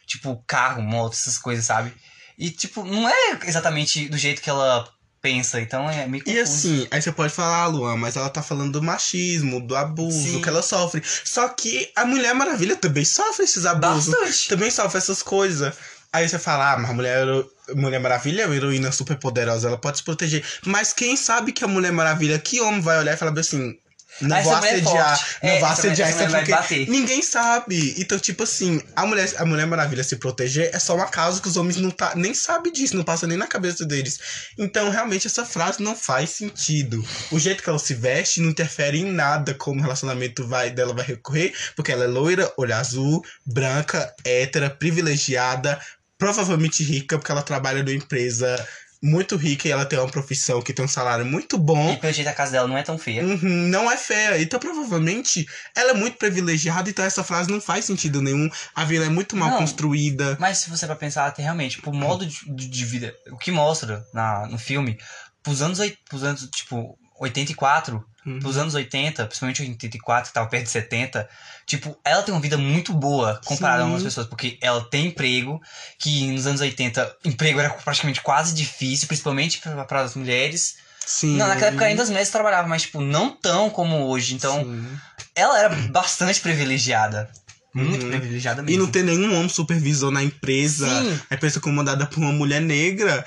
Tipo, carro, moto, essas coisas, sabe? E, tipo, não é exatamente do jeito que ela pensa, então é meio E confuso. assim, aí você pode falar, ah, Luan, mas ela tá falando do machismo, do abuso Sim. que ela sofre. Só que a Mulher Maravilha também sofre esses abusos. Bastante. Também sofre essas coisas. Aí você fala, ah, mas a Mulher, Mulher Maravilha é uma heroína super poderosa, ela pode se proteger. Mas quem sabe que a Mulher Maravilha, que homem vai olhar e falar assim. Não vou essa mulher é assediar, forte. não É, vou essa assediar essa vai porque bater. ninguém sabe. Então, tipo assim, a mulher, a mulher Maravilha se proteger é só uma causa que os homens não tá, nem sabem disso, não passa nem na cabeça deles. Então, realmente, essa frase não faz sentido. O jeito que ela se veste não interfere em nada como o relacionamento vai, dela vai recorrer, porque ela é loira, olho azul, branca, hétera, privilegiada, provavelmente rica, porque ela trabalha numa empresa muito rica e ela tem uma profissão que tem um salário muito bom. E pelo jeito a casa dela não é tão feia. Uhum, não é feia. Então, provavelmente, ela é muito privilegiada, então essa frase não faz sentido nenhum. A vila é muito mal Não. construída. Mas se você vai pensar, até realmente, tipo, o modo de, de- vida, o que mostra na, no filme, pros anos, pros anos, tipo, 84, Uhum. pros anos 80, principalmente 84, que tava perto de 70, tipo, ela tem uma vida muito boa comparada a algumas pessoas, porque ela tem emprego, que nos anos 80, emprego era praticamente quase difícil, principalmente para as mulheres. Sim. Não, naquela época ainda as mulheres trabalhavam, mas, tipo, não tão como hoje. Então, Sim. ela era bastante privilegiada. Muito Uhum. privilegiada E mesmo. não tem nenhum homem supervisor na empresa. Sim. A empresa comandada por uma mulher negra.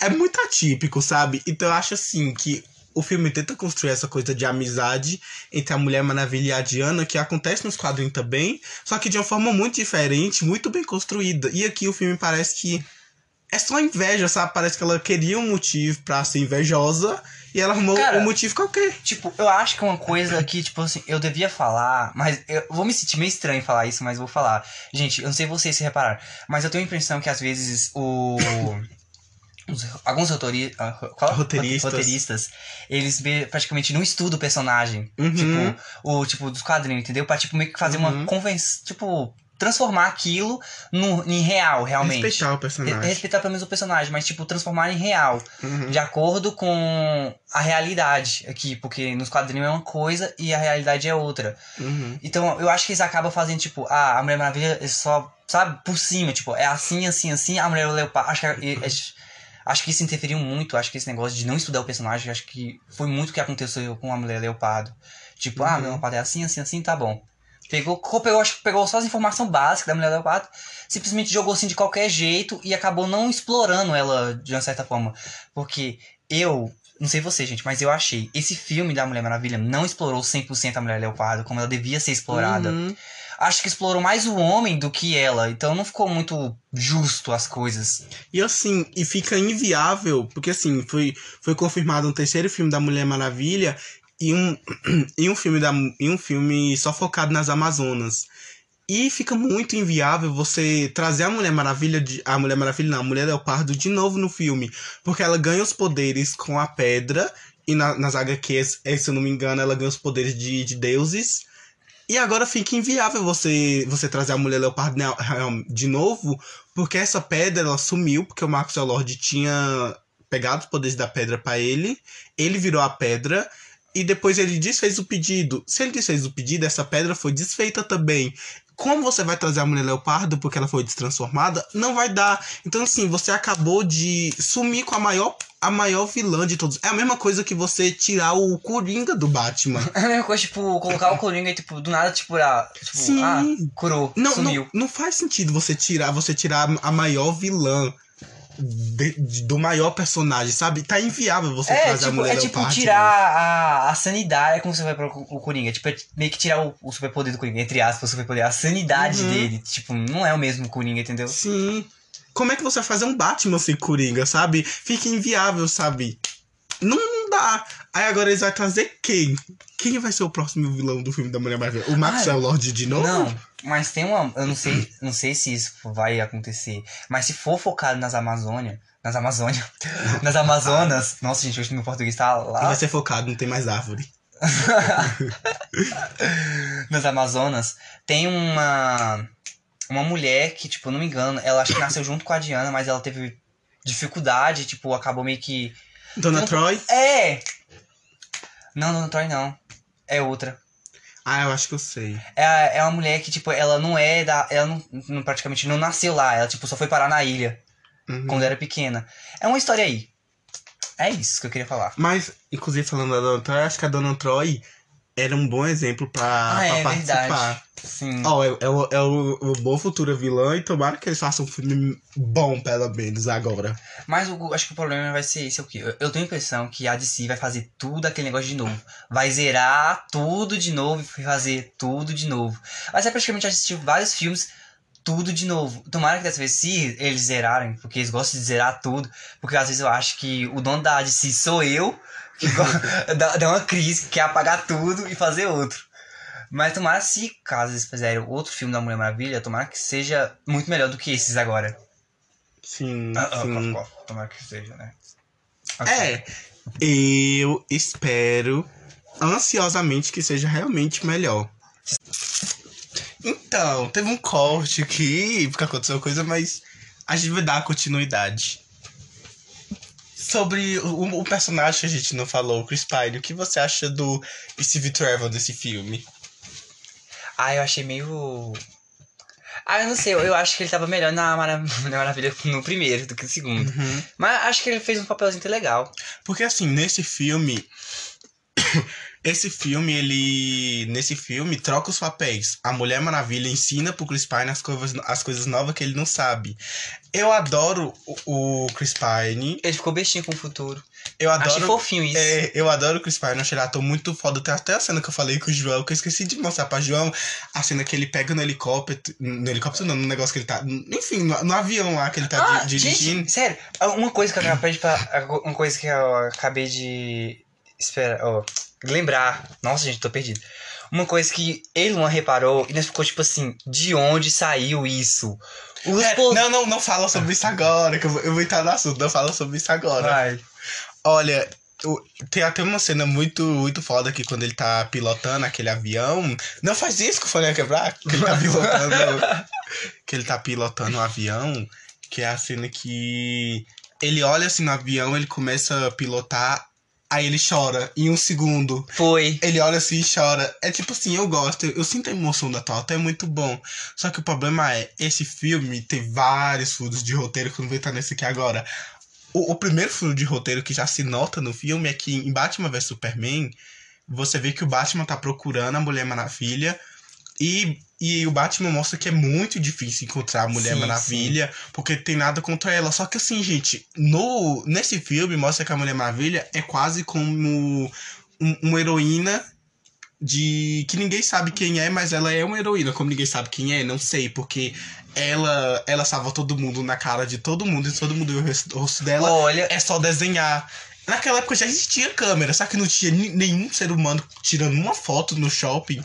É muito atípico, sabe? Então eu acho assim que o filme tenta construir essa coisa de amizade entre a Mulher Maravilha e a Diana, que acontece nos quadrinhos também, só que de uma forma muito diferente, muito bem construída. E aqui o filme parece que é só inveja, sabe? Parece que ela queria um motivo pra ser invejosa e ela arrumou Cara, um motivo qualquer. Tipo, eu acho que uma coisa que, tipo assim, eu devia falar, mas eu vou me sentir meio estranho falar isso, mas vou falar. Gente, eu não sei vocês se repararam, mas eu tenho a impressão que às vezes o. Alguns rotori, ah? Roteiristas. roteiristas, eles me- praticamente não estudam o personagem. Uhum. Tipo, o tipo dos quadrinhos, entendeu? Pra tipo, meio que fazer uma Uhum. convenção. Tipo, transformar aquilo no, em real, realmente. Respeitar o Re- personagem. Respeitar pelo menos o personagem, mas, tipo, transformar em real Uhum. de acordo com a realidade aqui, porque nos quadrinhos é uma coisa e a realidade é outra. Uhum. Então eu acho que eles acabam fazendo, tipo, ah, a Mulher Maravilha é só, sabe, por cima, tipo, é assim, assim, assim, a Mulher Leopardo. Acho que, é- é- acho que isso interferiu muito, acho que esse negócio de não estudar o personagem, acho que foi muito o que aconteceu com a Mulher Leopardo. Tipo, ah, a Uhum. Mulher Leopardo é assim, assim, assim, tá bom. Pegou, pegou, acho que pegou só as informações básicas da Mulher Leopardo, simplesmente jogou assim de qualquer jeito e acabou não explorando ela de uma certa forma. Porque eu, não sei você, gente, mas eu achei, esse filme da Mulher Maravilha não explorou 100% a Mulher Leopardo como ela devia ser explorada. Uhum. Acho que explorou mais o homem do que ela, então não ficou muito justo as coisas. E assim, e fica inviável, porque assim, foi, foi confirmado um terceiro filme da Mulher Maravilha e um, e um filme da e um filme só focado nas Amazonas. E fica muito inviável você trazer a Mulher Maravilha de a Mulher Maravilha não, a Mulher Leopardo de novo no filme, porque ela ganha os poderes com a pedra e na, nas HQs, eh, se eu não me engano, ela ganha os poderes de, de deuses. E agora fica inviável você você trazer a Mulher Leopardo de novo, porque essa pedra ela sumiu, porque o Marcos Elord tinha pegado os poderes da pedra pra ele, ele virou a pedra e depois ele desfez o pedido. Se ele desfez o pedido, essa pedra foi desfeita também. Como você vai trazer a mulher leopardo porque ela foi destransformada? Não vai dar. Então, assim, você acabou de sumir com a maior, a maior vilã de todos. É a mesma coisa que você tirar o Coringa do Batman. É a mesma coisa, tipo, colocar o Coringa e, tipo, do nada, tipo, ah, tipo Sim. ah, curou, Não, sumiu. não, não faz sentido você tirar, você tirar a maior vilã de- de- do maior personagem, sabe? Tá inviável você É, trazer a tipo, mulher é tipo tirar a, a sanidade, é como você vai pro o Coringa, tipo, é meio que tirar o, o superpoder do Coringa, entre aspas, o superpoder, a sanidade Uhum. dele, tipo, não é o mesmo Coringa, entendeu? Sim. Como é que você vai fazer um Batman sem Coringa, sabe? Fica inviável, sabe? Não, não dá. Aí agora eles vão trazer quem? Quem vai ser o próximo vilão do filme da Mulher Maravilha? O Maxwell Lord de novo? Não, mas tem uma, eu não sei, não sei se isso vai acontecer, mas se for focado nas Amazônia, nas Amazônia, nas Amazonas, nossa gente, hoje meu português tá lá, vai ser focado, não tem mais árvore. nas Amazonas, tem uma uma mulher que, tipo, não me engano, ela acho que nasceu junto com a Diana, mas ela teve dificuldade, tipo, acabou meio que Dona Não- Troy? É! Não, não, Troy não. É outra. Ah, eu acho que eu sei. É, é uma mulher que, tipo, ela não é da. Ela não, não- praticamente não nasceu lá. Ela, tipo, só foi parar na ilha Uhum. quando era pequena. É uma história aí. É isso que eu queria falar. Mas, inclusive, falando da Dona Troy, acho que a Dona Troy era um bom exemplo pra, ah, pra é participar. verdade. Sim. Ó, é, é, o- é o, o bom futuro vilã e tomara que eles façam um filme bom, pelo menos, agora. Mas o- acho que o problema vai ser esse, é o quê? Eu, eu tenho a impressão que a DC vai fazer tudo aquele negócio de novo. Vai zerar tudo de novo e fazer tudo de novo. Vai ser praticamente assistir vários filmes, tudo de novo. Tomara que dessa vez, se eles zerarem, porque eles gostam de zerar tudo, porque às vezes eu acho que o dono da DC sou eu, dá, dá uma crise, quer apagar tudo e fazer outro. Mas tomara se, caso eles fizerem outro filme da Mulher Maravilha, tomara que seja muito melhor do que esses agora. Sim, Ah, ah, sim. ó, ó, Tomara que seja, né? É, eu espero ansiosamente que seja realmente melhor. Então, teve um corte aqui, porque aconteceu coisa, mas a gente vai dar continuidade. Sobre o, o personagem que a gente não falou, o Chris Pine, o que você acha do Steve Trevor desse filme? Ah, eu achei meio. Ah, eu não sei, eu, eu acho que ele tava melhor na, Mara... na Maravilha no primeiro do que no segundo. Mas acho que ele fez um papelzinho até legal. Porque assim, nesse filme. Esse filme, ele. Nesse filme, troca os papéis. A Mulher Maravilha ensina pro Chris Pine as coisas, as coisas novas que ele não sabe. Eu adoro o, o Chris Pine. Ele ficou bestinho com o futuro. Eu Achei adoro. fofinho isso. É, eu adoro o Chris Pine, eu achei ele ator muito foda. Tem até a cena que eu falei com o João, que eu esqueci de mostrar pra João. A cena que ele pega no helicóptero. No helicóptero não, no negócio que ele tá. Enfim, no, no avião lá que ele tá Ah, di- dirigindo. gente, sério, uma coisa que eu acabei de uma coisa que eu acabei de esperar, ó, lembrar. Nossa, gente, tô perdido. Uma coisa que ele não reparou e nós ficou tipo assim, de onde saiu isso? Os É, po- não, não, não fala sobre isso agora, que eu vou, eu vou entrar no assunto, não fala sobre isso agora. Vai. Olha, tem até uma cena muito, muito foda aqui quando ele tá pilotando aquele avião. Não faz isso que o fone ia quebrar. Que ele tá pilotando. que ele tá pilotando o avião. Que é a cena que ele olha assim no avião, ele começa a pilotar, aí ele chora em um segundo. Foi. Ele olha assim e chora. É tipo assim, eu gosto, eu, eu sinto a emoção da Tota, é muito bom. Só que o problema é, esse filme tem vários furos de roteiro que eu não vou entrar nesse aqui agora. O, o primeiro furo de roteiro que já se nota no filme é que em Batman vs Superman, você vê que o Batman tá procurando a Mulher Maravilha e, e o Batman mostra que é muito difícil encontrar a Mulher Sim, Maravilha, porque tem nada contra ela. Só que assim, gente, no, nesse filme mostra que a Mulher Maravilha é quase como um- uma heroína de que ninguém sabe quem é, mas ela é uma heroína. Como ninguém sabe quem é, não sei, porque ela ela salva todo mundo na cara de todo mundo e todo mundo vê o rosto- dela. Olha, É só desenhar. Naquela época já existia câmera, só que não tinha nenhum ser humano tirando uma foto no shopping,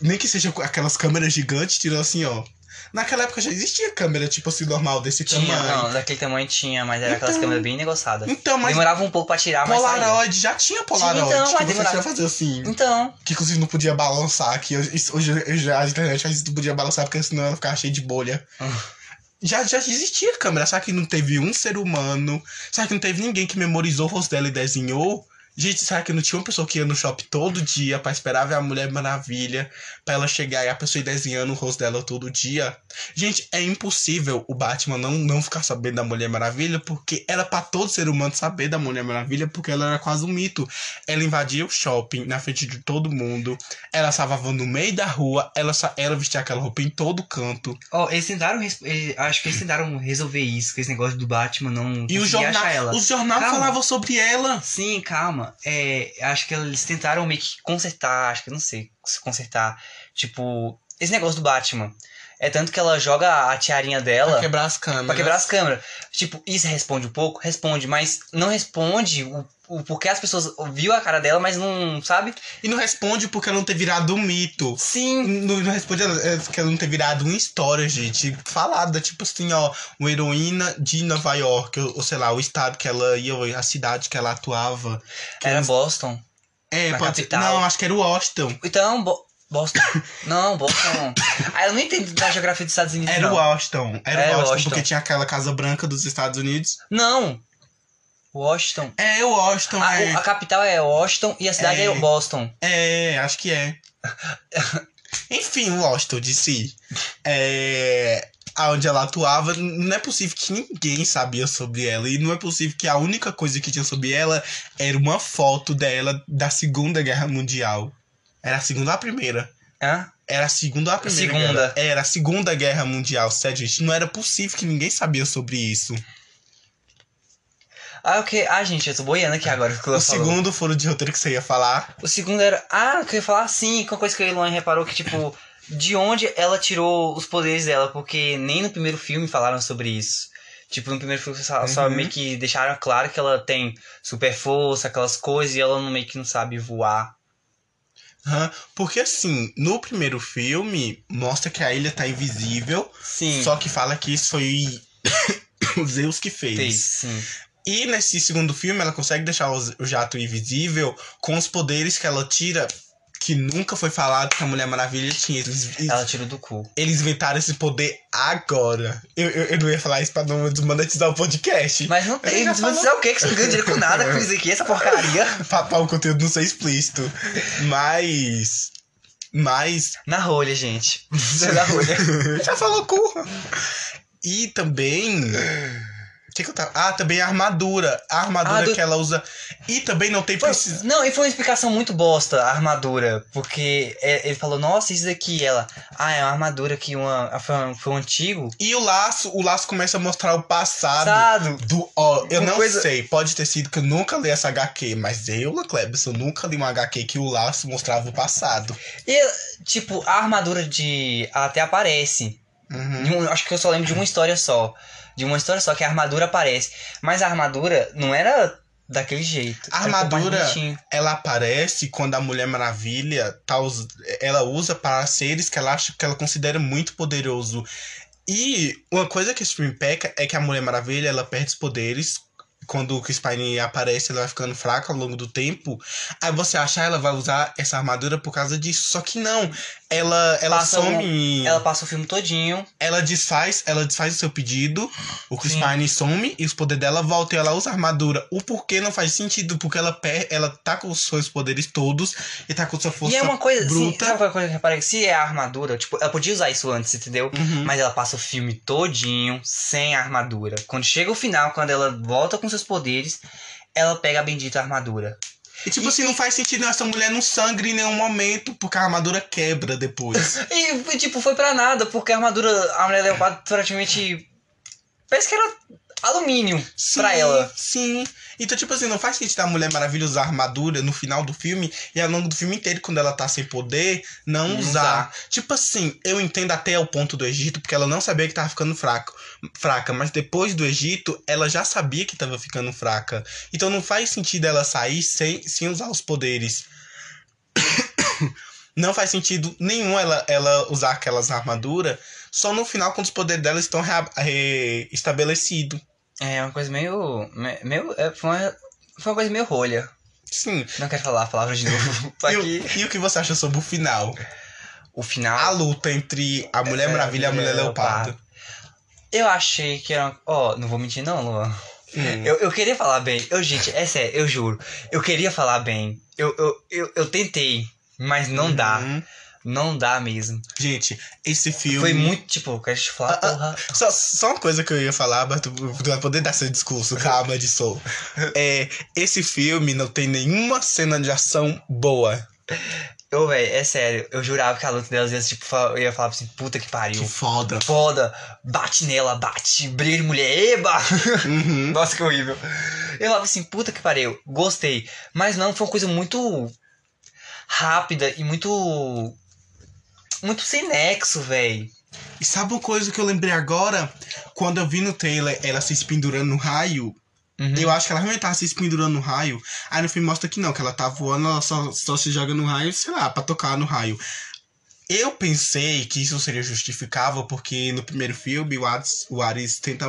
nem que seja aquelas câmeras gigantes tirando assim, ó. Naquela época já existia câmera, tipo assim, normal, desse tinha, tamanho. não, daquele tamanho tinha, mas era aquelas Então- câmeras bem negociadas. Então, mas Demorava um pouco pra tirar, mas saía. Polaroid, já tinha Polaroid, então, que mas você demorava. fazer assim. Então, Que inclusive não podia balançar, que hoje já a internet vezes não podia balançar porque senão ela ficava cheia de bolha. Ah. Já, já existia câmera, só que não teve um ser humano, só que não teve ninguém que memorizou o rosto dela e desenhou. Gente, será que não tinha uma pessoa que ia no shopping todo dia pra esperar ver a Mulher Maravilha, pra ela chegar e a pessoa ir desenhando o rosto dela todo dia? Gente, é impossível o Batman não, não ficar sabendo da Mulher Maravilha, porque era pra todo ser humano saber da Mulher Maravilha, porque ela era quase um mito. Ela invadia o shopping na frente de todo mundo, ela salvava no meio da rua, ela, ela vestia aquela roupa em todo canto. ó, eles tentaram, eh, acho que eles tentaram resolver isso, que esse negócio do Batman não E o jornal, ela. o jornal Calma. falava sobre ela. Sim, calma. É, acho que eles tentaram meio que consertar, acho que não sei se consertar. Tipo, esse negócio do Batman. É tanto que ela joga a tiarinha dela Pra quebrar as câmeras. pra quebrar as câmeras. Tipo, isso responde um pouco? Responde, mas não responde o, o porquê as pessoas viu a cara dela, mas não, sabe? E não responde porque ela não ter virado um mito. Sim. Não, não responde é, que ela não ter virado uma história, gente. Falada, tipo assim, ó, uma heroína de Nova York, ou, ou sei lá, o estado que ela ia, a cidade que ela atuava. Que Era eles- Boston. é, pode ser. capital. Não, acho que era o Washington. Então, Bo- Boston. não, Boston. Ah, eu não entendo da geografia dos Estados Unidos. Era não. o Washington. Era o Washington, Washington. porque tinha aquela Casa Branca dos Estados Unidos. Não. Washington. É, o Washington, A, é. a capital é Washington e a cidade é, É. Boston. É, acho que é. Enfim, o Washington de si. É. Onde ela atuava, não é possível que ninguém sabia sobre ela. E não é possível que a única coisa que tinha sobre ela era uma foto dela da Segunda Guerra Mundial. Era a segunda ou a primeira? Hã? Era a segunda ou a primeira? Segunda. Guerra? Era a Segunda Guerra Mundial, sério, gente. Não era possível que ninguém sabia sobre isso. Ah, ok. Ah, gente, eu tô boiando aqui agora. que O falou. segundo foro de roteiro que você ia falar. O segundo era. Ah, que eu ia falar sim, com a coisa que a Eloy reparou que, tipo, de onde ela tirou os poderes dela, porque nem no primeiro filme falaram sobre isso. Tipo, no primeiro filme só, só Uhum. meio que deixaram claro que ela tem super força, aquelas coisas, e ela não, meio que não sabe voar. Porque assim, no primeiro filme, mostra que a ilha tá invisível. Sim. Só que fala que isso foi. o Zeus que fez. Fez, sim. E nesse segundo filme, ela consegue deixar o jato invisível com os poderes que ela tira, que nunca foi falado que a Mulher Maravilha tinha. Eles, Ela tirou do cu. eles inventaram esse poder agora. Eu, eu, eu não ia falar isso pra não desmonetizar o podcast. Mas não tem, dizer o quê? Que você não ganha dinheiro com nada com isso aqui, essa porcaria. Pra, o conteúdo não ser explícito. Mas. Mas. Na rolha, gente. Na rolha. Já falou cu. E também. O que, que eu tava. Ah, também a armadura. A armadura Ah, do- que ela usa. E também não tem Foi- precis... Não, e foi uma explicação muito bosta, a armadura. Porque é- ele falou, nossa, isso daqui, ela. Ah, é uma armadura que uma, foi, um, foi um antigo. E o laço, o laço começa a mostrar o passado. Passado. Do, ó, eu Uma não coisa- sei, pode ter sido que eu nunca li essa HQ, mas eu, Clebson, nunca li uma HQ que o laço mostrava o passado. E, tipo, a armadura de. Ela até aparece. Uhum. Um- acho que eu só lembro de uma história só. De uma história só que a armadura aparece. Mas a armadura não era daquele jeito. A armadura-. Ela aparece quando a Mulher Maravilha tá, ela usa para seres que ela acha que ela considera muito poderoso. E uma coisa que esse filme peca é que a Mulher Maravilha ela perde os poderes. Quando o Chris Pine aparece, ela vai ficando fraca ao longo do tempo. Aí você acha que ela vai usar essa armadura por causa disso. Só que não. Ela, ela Passa um- some. Ela passa o filme todinho. ela desfaz, ela desfaz o seu pedido, o Chris Sim. Pine some e os poderes dela voltam e ela usa a armadura. O porquê não faz sentido, porque ela per ela tá com os seus poderes todos e tá com sua força e é uma coisa, assim, bruta. sabe uma coisa que eu reparei? Se é a armadura, tipo, ela podia usar isso antes, entendeu? Uhum. Mas ela passa o filme todinho sem a armadura. Quando chega o final, quando ela volta com seus poderes, ela pega a bendita armadura. E tipo assim, não faz sentido essa mulher não sangra em nenhum momento, porque a armadura quebra depois. E, tipo, foi pra nada, porque a armadura, a mulher leopardo praticamente. Parece que era alumínio pra Sim, ela. Sim. Então, tipo assim, não faz sentido a Mulher Maravilha usar armadura no final do filme e ao longo do filme inteiro, quando ela tá sem poder, não Não usar. usar. Tipo assim, eu entendo até o ponto do Egito, porque ela não sabia que tava ficando fraco, fraca, mas depois do Egito, ela já sabia que tava ficando fraca. Então não faz sentido ela sair sem, sem usar os poderes. Não faz sentido nenhum ela, ela usar aquelas armaduras só no final quando os poderes dela estão rea- re-. É uma coisa meio. me- meio é, foi, uma, foi uma coisa meio rolha. Sim. Não quero falar a palavra de novo. E, o- e o que você acha sobre o final? o final. A luta entre a Mulher É, Maravilha e a Mulher Mulher Leopardo. Eu achei que era. Ó, não vou mentir, não, Luan. Hum. Eu, eu queria falar bem. Eu, gente, é sério, eu juro. Eu queria falar bem. Eu, eu, eu, eu tentei, mas não dá. Não dá mesmo. Gente, esse filme. Foi muito, tipo, te falar, Ah, ah, porra. Só, só uma coisa que eu ia falar, mas tu, tu vai poder dar seu discurso, calma, de soul. É, esse filme não tem nenhuma cena de ação boa. Eu, velho, é sério, eu jurava que a luta delas ia, tipo, eu ia falar assim, puta que pariu. Que foda. Foda, bate nela, bate, briga de mulher, eba! Uhum. Nossa, que horrível. Eu falava assim, puta que pariu, gostei. Mas não, foi uma coisa muito rápida e muito. Muito sem nexo, velho. E sabe uma coisa que eu lembrei agora? Quando eu vi no trailer ela se pendurando no raio, Uhum. eu acho que ela realmente tava se pendurando no raio. Aí no filme mostra que não, que ela tá voando, ela só, só se joga no raio, sei lá, pra tocar no raio. Eu pensei que isso seria justificável porque no primeiro filme o Ares, o Ares tenta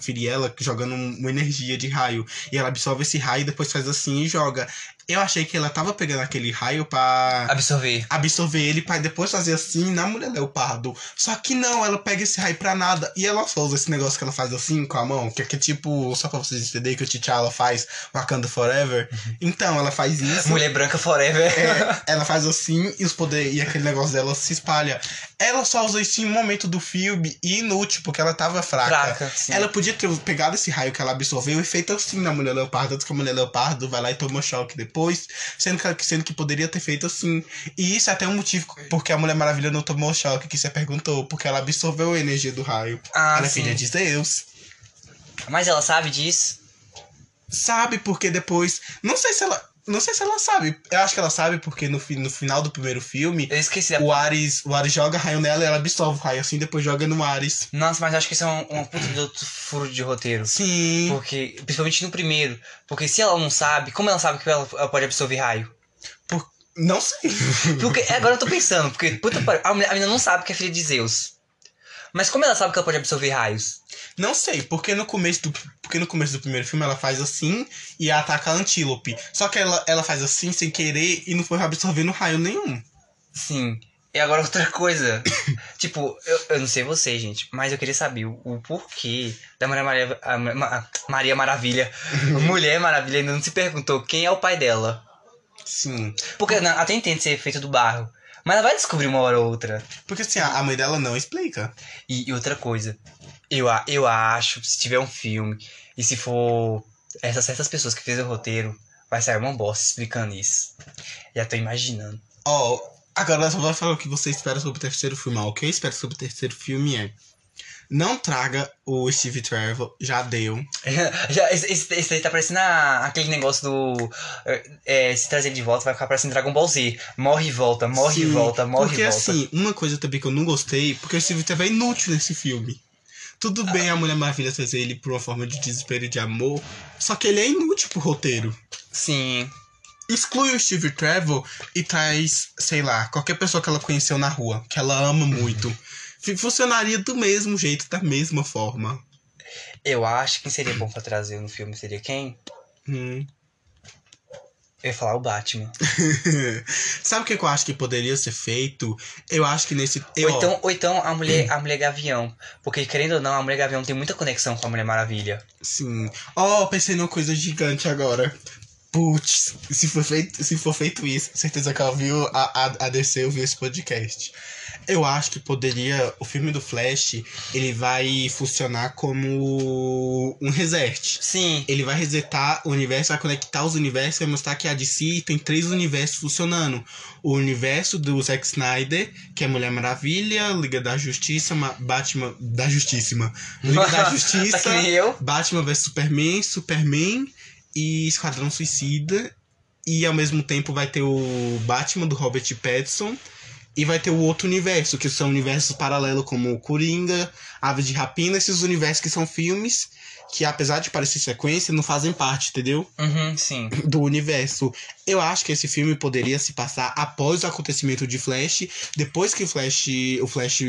ferir ela jogando um- uma energia de raio. E ela absorve esse raio e depois faz assim e joga. Eu achei que ela tava pegando aquele raio pra Absorver. absorver ele pra depois fazer assim na mulher leopardo. Só que não, ela pega esse raio pra nada. E ela só usa esse negócio que ela faz assim com a mão, que é, que tipo, só pra vocês entenderem que o T'Challa faz Wakanda Forever. Então, ela faz isso. Mulher branca forever. É, ela faz assim e os poderes e aquele negócio dela se espalha. Ela só usa isso em um momento do filme e inútil, porque ela tava fraca. Fraca, sim. Ela podia ter pegado esse raio que ela absorveu e feito assim na mulher leopardo, antes que a mulher leopardo vai lá e toma choque depois, sendo que, sendo que poderia ter feito assim. E isso é até um motivo porque a Mulher Maravilha não tomou choque, que você perguntou, porque ela absorveu a energia do raio. Ah, ela é filha de Zeus. Mas ela sabe disso. Sabe porque depois. Não sei se ela. Não sei se ela sabe. Eu acho que ela sabe porque no, no final do primeiro filme. Eu esqueci da. O Ares, o Ares joga raio nela e ela absorve o raio assim, depois joga no Ares. Nossa, mas acho que isso é um, uma puta de outro furo de roteiro. Sim. Porque, principalmente no primeiro. Porque se ela não sabe, como ela sabe que ela, ela pode absorver raio? Por... Não sei. Porque agora eu tô pensando, porque puta a menina não sabe que é filha de Zeus. Mas como ela sabe que ela pode absorver raios? Não sei, porque no começo do, porque no começo do primeiro filme ela faz assim e ataca a antílope. Só que ela, ela faz assim sem querer e não foi absorvendo raio nenhum. Sim. E agora outra coisa. tipo, eu, eu não sei você, gente, mas eu queria saber o, o porquê da Maria, Maria, a Ma- Maria Maravilha. Mulher Maravilha ainda não se perguntou quem é o pai dela. Sim. Porque não, até entende ser feito do barro. Mas ela vai descobrir uma hora ou outra. Porque assim, a, a mãe dela não explica. E, e outra coisa, eu, eu acho, se tiver um filme, e se for essas certas pessoas que fez o roteiro, vai sair uma bosta explicando isso. Já tô imaginando. Ó, agora só vou falar o que você espera sobre o terceiro filme. O que eu espero sobre o terceiro filme é. Não traga o Steve Trevor, já deu. Já, esse, esse, esse daí tá parecendo a- aquele negócio do. É, se trazer ele de volta, vai ficar parecendo Dragon Ball Z. Morre e volta, morre e Sim, volta, morre Porque e volta. assim, uma coisa também que eu não gostei, porque o Steve Trevor é inútil nesse filme. Tudo bem a Mulher Maravilha trazer ele por uma forma de desespero e de amor, só que ele é inútil pro roteiro. Sim. Exclui o Steve Trevor e traz, sei lá, qualquer pessoa que ela conheceu na rua, que ela ama muito. Funcionaria do mesmo jeito, da mesma forma. Eu acho que seria bom pra trazer no filme seria quem? Hum. Eu ia falar o Batman. Sabe o que eu acho que poderia ser feito? Eu acho que nesse. Eu, Ou então, ou então a mulher, a mulher Gavião. Porque, querendo ou não, a mulher Gavião tem muita conexão com a Mulher Maravilha. Sim. Ó, pensei numa coisa gigante agora. Putz, se for feito, se for feito isso, certeza que ela viu a, a, a DC ouviu esse podcast. Eu acho que poderia. O filme do Flash, ele vai funcionar como um reset. Sim. Ele vai resetar o universo, vai conectar os universos, vai mostrar que a DC tem três universos funcionando. O universo do Zack Snyder, que é Mulher Maravilha, Liga da Justiça, Ma- Batman. Da Justíssima. Liga da Justiça. tá. Batman vs Superman, Superman e Esquadrão Suicida. E ao mesmo tempo vai ter o Batman do Robert Pattinson. E vai ter o outro universo, que são universos paralelos como Coringa, Ave de Rapina, esses universos que são filmes que, apesar de parecer sequência, não fazem parte, entendeu? Uhum, sim. Do universo. Eu acho que esse filme poderia se passar após o acontecimento de Flash, depois que o Flash, o Flash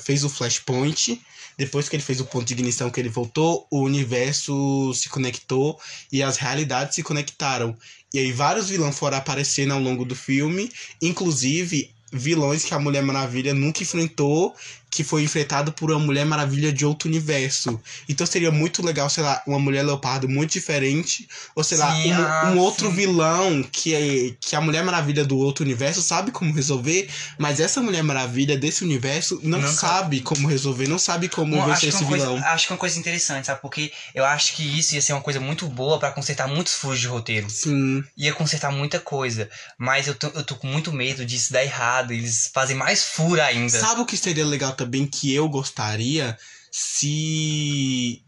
fez o Flashpoint, depois que ele fez o ponto de ignição que ele voltou, o universo se conectou e as realidades se conectaram. E aí vários vilões foram aparecendo ao longo do filme, inclusive vilões que a Mulher Maravilha nunca enfrentou, que foi enfrentado por uma Mulher Maravilha de outro universo. Então seria muito legal, sei lá, uma Mulher Leopardo muito diferente, ou sei lá, Sim, um, ah, um outro sim. vilão que, é, que a Mulher Maravilha do outro universo sabe como resolver, mas essa Mulher Maravilha desse universo não Nunca- sabe como resolver, não sabe como Bom, vencer esse uma coisa, vilão. acho que é uma coisa interessante, sabe? Porque eu acho que isso ia ser uma coisa muito boa pra consertar muitos furos de roteiro. Sim, Ia consertar muita coisa. Mas eu tô, eu tô com muito medo disso dar errado. Eles fazem mais furo ainda. Sabe o que seria legal também que eu gostaria se.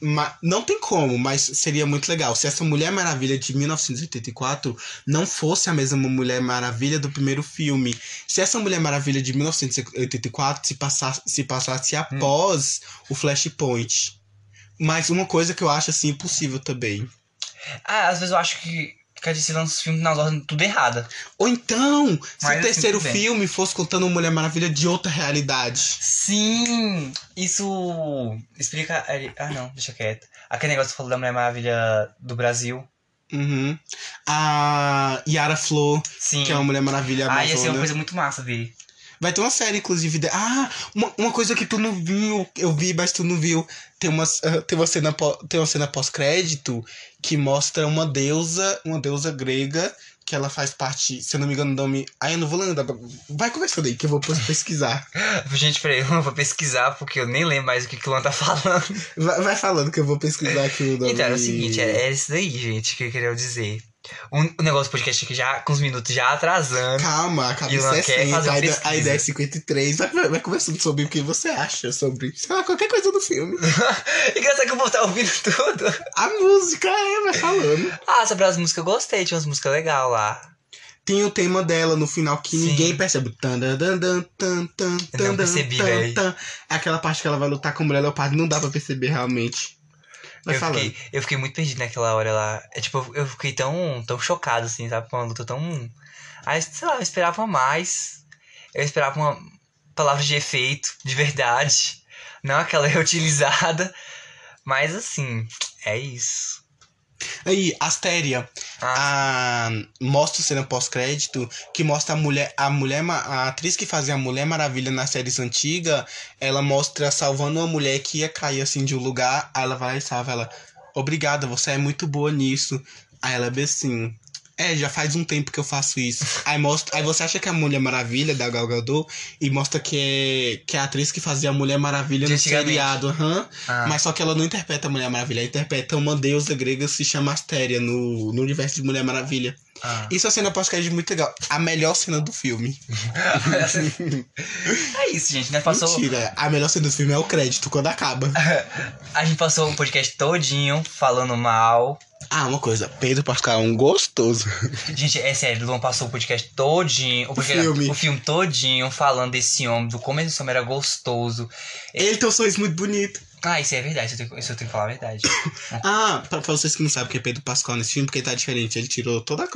ma- Não tem como, mas seria muito legal. Se essa Mulher Maravilha de 1984 não fosse a mesma Mulher Maravilha do primeiro filme. Se essa Mulher Maravilha de 1984 se passasse, se passasse após o Flashpoint. Mas uma coisa que eu acho assim impossível também. Ah, às vezes eu acho que, que a DC lança os filmes nas ordens tudo errada. Ou então, se Mas o assim, terceiro filme fosse contando Mulher Maravilha de outra realidade. Sim! Isso explica. Ah, não, deixa quieto. Aquele negócio que você falou da Mulher Maravilha do Brasil. Uhum. A Yara Flor, Sim. que é uma Mulher Maravilha Ah, ia ser uma amazona. coisa muito massa ver. Vai ter uma série, inclusive. De... Ah, uma, uma coisa que tu não viu, eu vi, mas tu não viu. Tem uma, ah, tem uma cena, tem uma cena pós-crédito que mostra uma deusa, uma deusa grega, que ela faz parte, se eu não me engano, do nome. Ah, eu não vou lembrar. Vai conversando aí, que eu vou pesquisar. Gente, peraí, eu vou pesquisar porque eu nem lembro mais o que que o Luan tá falando. Vai, vai falando que eu vou pesquisar aqui o nome. Então, é o seguinte, é, é isso daí, gente, que eu queria dizer. O, o negócio do podcast aqui já, com os minutos já atrasando. Calma, a E cabeça ela é quer 60, fazer uma a, ideia é 53. Vai, vai, vai conversando sobre o que você acha sobre, sei lá, qualquer coisa do filme. Engraçado que eu vou estar ouvindo tudo. A música é, vai falando. Ah, sobre as músicas eu gostei, tinha umas músicas legais lá. Tem o tema dela no final que Sim. ninguém percebe. Tan, dan, dan, dan, tan, tan, Eu não tan, percebi, tan, tan. É aquela parte que ela vai lutar com a mulher leopardo, não dá pra perceber realmente. Vai Eu falando. fiquei, eu fiquei muito perdido naquela hora lá. É tipo, eu- eu fiquei tão, tão chocado, assim, sabe? Com uma luta tão. Aí, sei lá, eu esperava mais. Eu esperava uma palavra de efeito, de verdade. Não aquela reutilizada. Mas assim, é isso. Aí, Astéria, Ah, a, mostra cena pós-crédito que mostra a mulher, a mulher, a atriz que fazia a Mulher Maravilha nas séries antigas, ela mostra salvando uma mulher que ia cair assim de um lugar, aí ela vai lá e salva ela. Obrigada, você é muito boa nisso. Aí ela bem assim. É, já faz um tempo que eu faço isso. Aí, mostra, aí você acha que é a Mulher Maravilha da Gal Gadot e mostra que é, que é a atriz que fazia a Mulher Maravilha no seriado. aham. ah. Mas só que ela não interpreta a Mulher Maravilha, ela interpreta uma deusa grega que se chama Astéria no, no universo de Mulher Maravilha. Ah. Isso é uma cena pós-crédito muito legal. A melhor cena do filme. é isso, gente. Nós passou. Mentira, a melhor cena do filme é o crédito, quando acaba. A gente passou o podcast todinho falando mal. Ah, uma coisa, Pedro Pascal é um gostoso. Gente, é sério, o Luan passou o podcast todinho. O, podcast- filme. o filme todinho falando desse homem, do como esse homem era gostoso. Ele tem um sorriso muito bonito. Ah, isso é verdade, isso eu tenho, isso eu tenho que falar a verdade. Ah, pra, pra vocês que não sabem o que é Pedro Pascal nesse filme, porque ele tá diferente. Ele tirou toda a.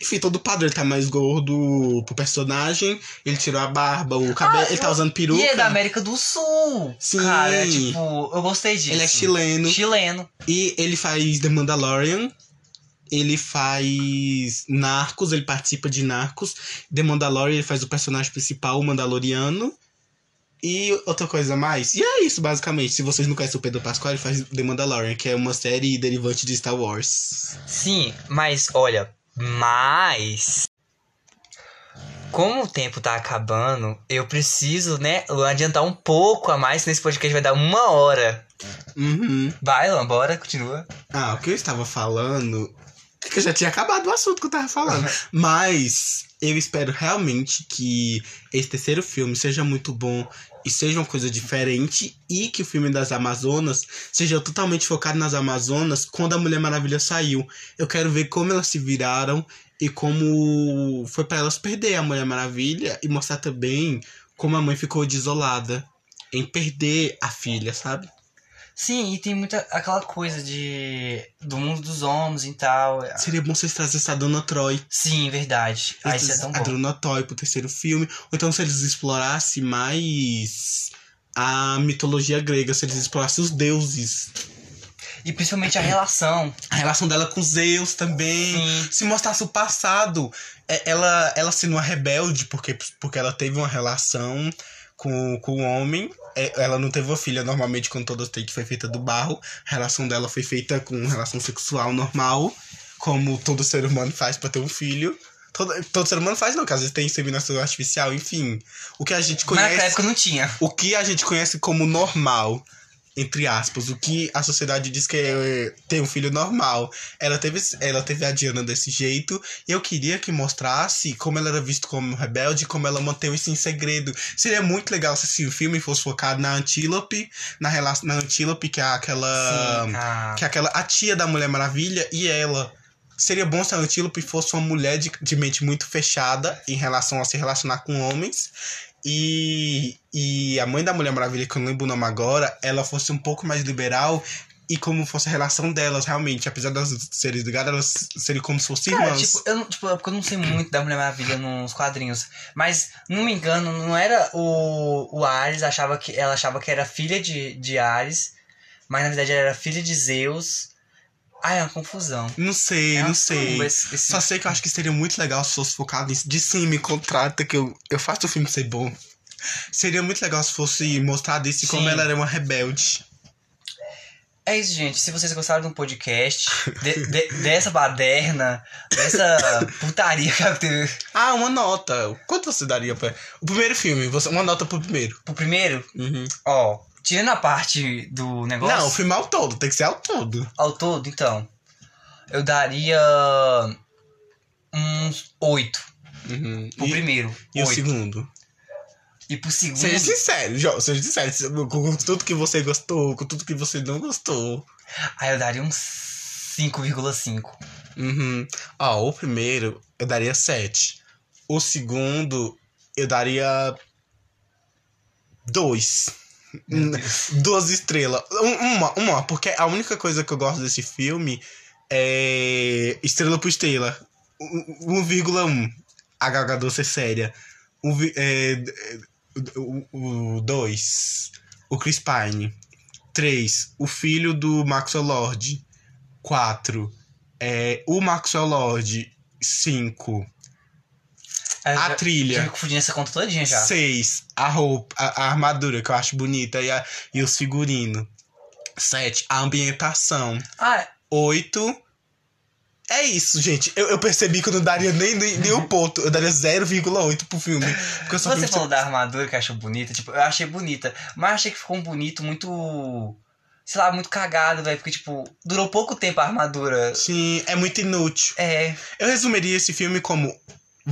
Enfim, todo o padrão. Ele tá mais gordo pro personagem. Ele tirou a barba, o cabelo. Ah, ele tá usando peruca. E é da América do Sul. Sim. Cara, tipo, eu gostei disso. Ele é chileno. Chileno. E ele faz The Mandalorian. Ele faz Narcos, ele participa de Narcos. The Mandalorian, ele faz o personagem principal, o Mandaloriano. E outra coisa a mais. E é isso, basicamente. Se vocês não conhecem o Pedro Pascal, ele faz The Mandalorian, que é uma série derivante de Star Wars. Sim, mas olha, mas. Como o tempo tá acabando, eu preciso, né, adiantar um pouco a mais, nesse podcast vai dar uma hora. Uhum. Vai, Luan, bora, continua. Ah, o que eu estava falando. é Que eu já tinha acabado o assunto que eu tava falando. Mas eu espero realmente que esse terceiro filme seja muito bom e seja uma coisa diferente. E que o filme das Amazonas seja totalmente focado nas Amazonas quando a Mulher Maravilha saiu. Eu quero ver como elas se viraram e como foi pra elas perder a Mulher Maravilha e mostrar também como a mãe ficou desolada em perder a filha, sabe? Sim, e tem muita aquela coisa de. do mundo dos homens e tal. Seria bom vocês trazessem a Dona Troy. Sim, verdade. Ah, isso é tão a bom. Dona Toy pro terceiro filme. Ou então se eles explorassem mais a mitologia grega, se eles explorassem os deuses. E principalmente a relação. A relação dela com Zeus também. Sim. Se mostrasse o passado. É, Ela, ela sendo uma rebelde, porque, porque ela teve uma relação com, com o homem. É, Ela não teve uma filha, normalmente, quando todas têm, que foi feita do barro. A relação dela foi feita com relação sexual normal, como todo ser humano faz pra ter um filho. Todo, todo ser humano faz, não, que às vezes tem inseminação artificial, enfim. O que a gente Mas naquela conhece. época não tinha. O que a gente conhece como normal, entre aspas, o que a sociedade diz que é ter um filho normal. Ela teve, ela teve a Diana desse jeito, e eu queria que mostrasse como ela era vista como rebelde, como ela manteve isso em segredo. Seria muito legal se esse filme fosse focado na Antílope, na relação na Antílope, que é aquela Sim, ah, que é aquela a tia da Mulher Maravilha e ela. Seria bom se a Antílope fosse uma mulher de, de mente muito fechada em relação a se relacionar com homens. E, e a mãe da Mulher Maravilha, que eu não lembro o nome agora, ela fosse um pouco mais liberal e como fosse a relação delas, realmente. Apesar das serem ligadas, elas seriam como se fossem Cara, irmãs. tipo, eu, não- tipo, é porque eu não sei muito da Mulher Maravilha nos quadrinhos. Mas, não me engano, não era o, o Ares, achava que, ela achava que era filha de, de Ares, mas na verdade ela era filha de Zeus. Ah, é uma confusão. Não sei, É não sei. esse- esse- Só sei que eu acho que seria muito legal se fosse focado nisso. De sim, me contrata que eu, eu faço o filme ser bom. Seria muito legal se fosse mostrado isso e como ela era uma rebelde. É isso, gente. Se vocês gostaram do podcast, de- de- dessa baderna, dessa putaria que teve Ah, uma nota. Quanto você daria pra. O primeiro filme, você... uma nota pro primeiro. pro primeiro, Uhum. ó, tirando a parte do negócio. Não, o filme ao todo, tem que ser ao todo. Ao todo, então, eu daria uns oito Uhum. E, primeiro. e o segundo? E pro segundo. Seja sincero, João, seja sincero. Com tudo que você gostou, com tudo que você não gostou. Aí eu daria uns 5,5. Uhum. Ó, o primeiro eu daria 7. O segundo eu daria 2. Duas estrelas. Um- Uma, uma, porque a única coisa que eu gosto desse filme é estrela por estrela. Um- 1,1. A Gal Gadot ser séria. Um vi- é, o 2. o Chris Pine. 3. O filho do Maxwell Lord. 4. É, o Maxwell Lord. 5. Eu A já- Já trilha. me confundi nessa conta todinha já. 6. A roupa, a, a armadura, que eu acho bonita, e, a- e os figurinos. 7. A ambientação. Ah, 8. É isso, gente. Eu, eu percebi que eu não daria nem, nem, nem um ponto. Eu daria 0,8 pro filme. Porque eu só você falou da armadura que achou bonita, tipo, eu achei bonita, mas achei que ficou um bonito muito. Sei lá, muito cagado, velho. Porque, tipo, durou pouco tempo a armadura. Sim, é muito inútil. É. Eu resumiria esse filme como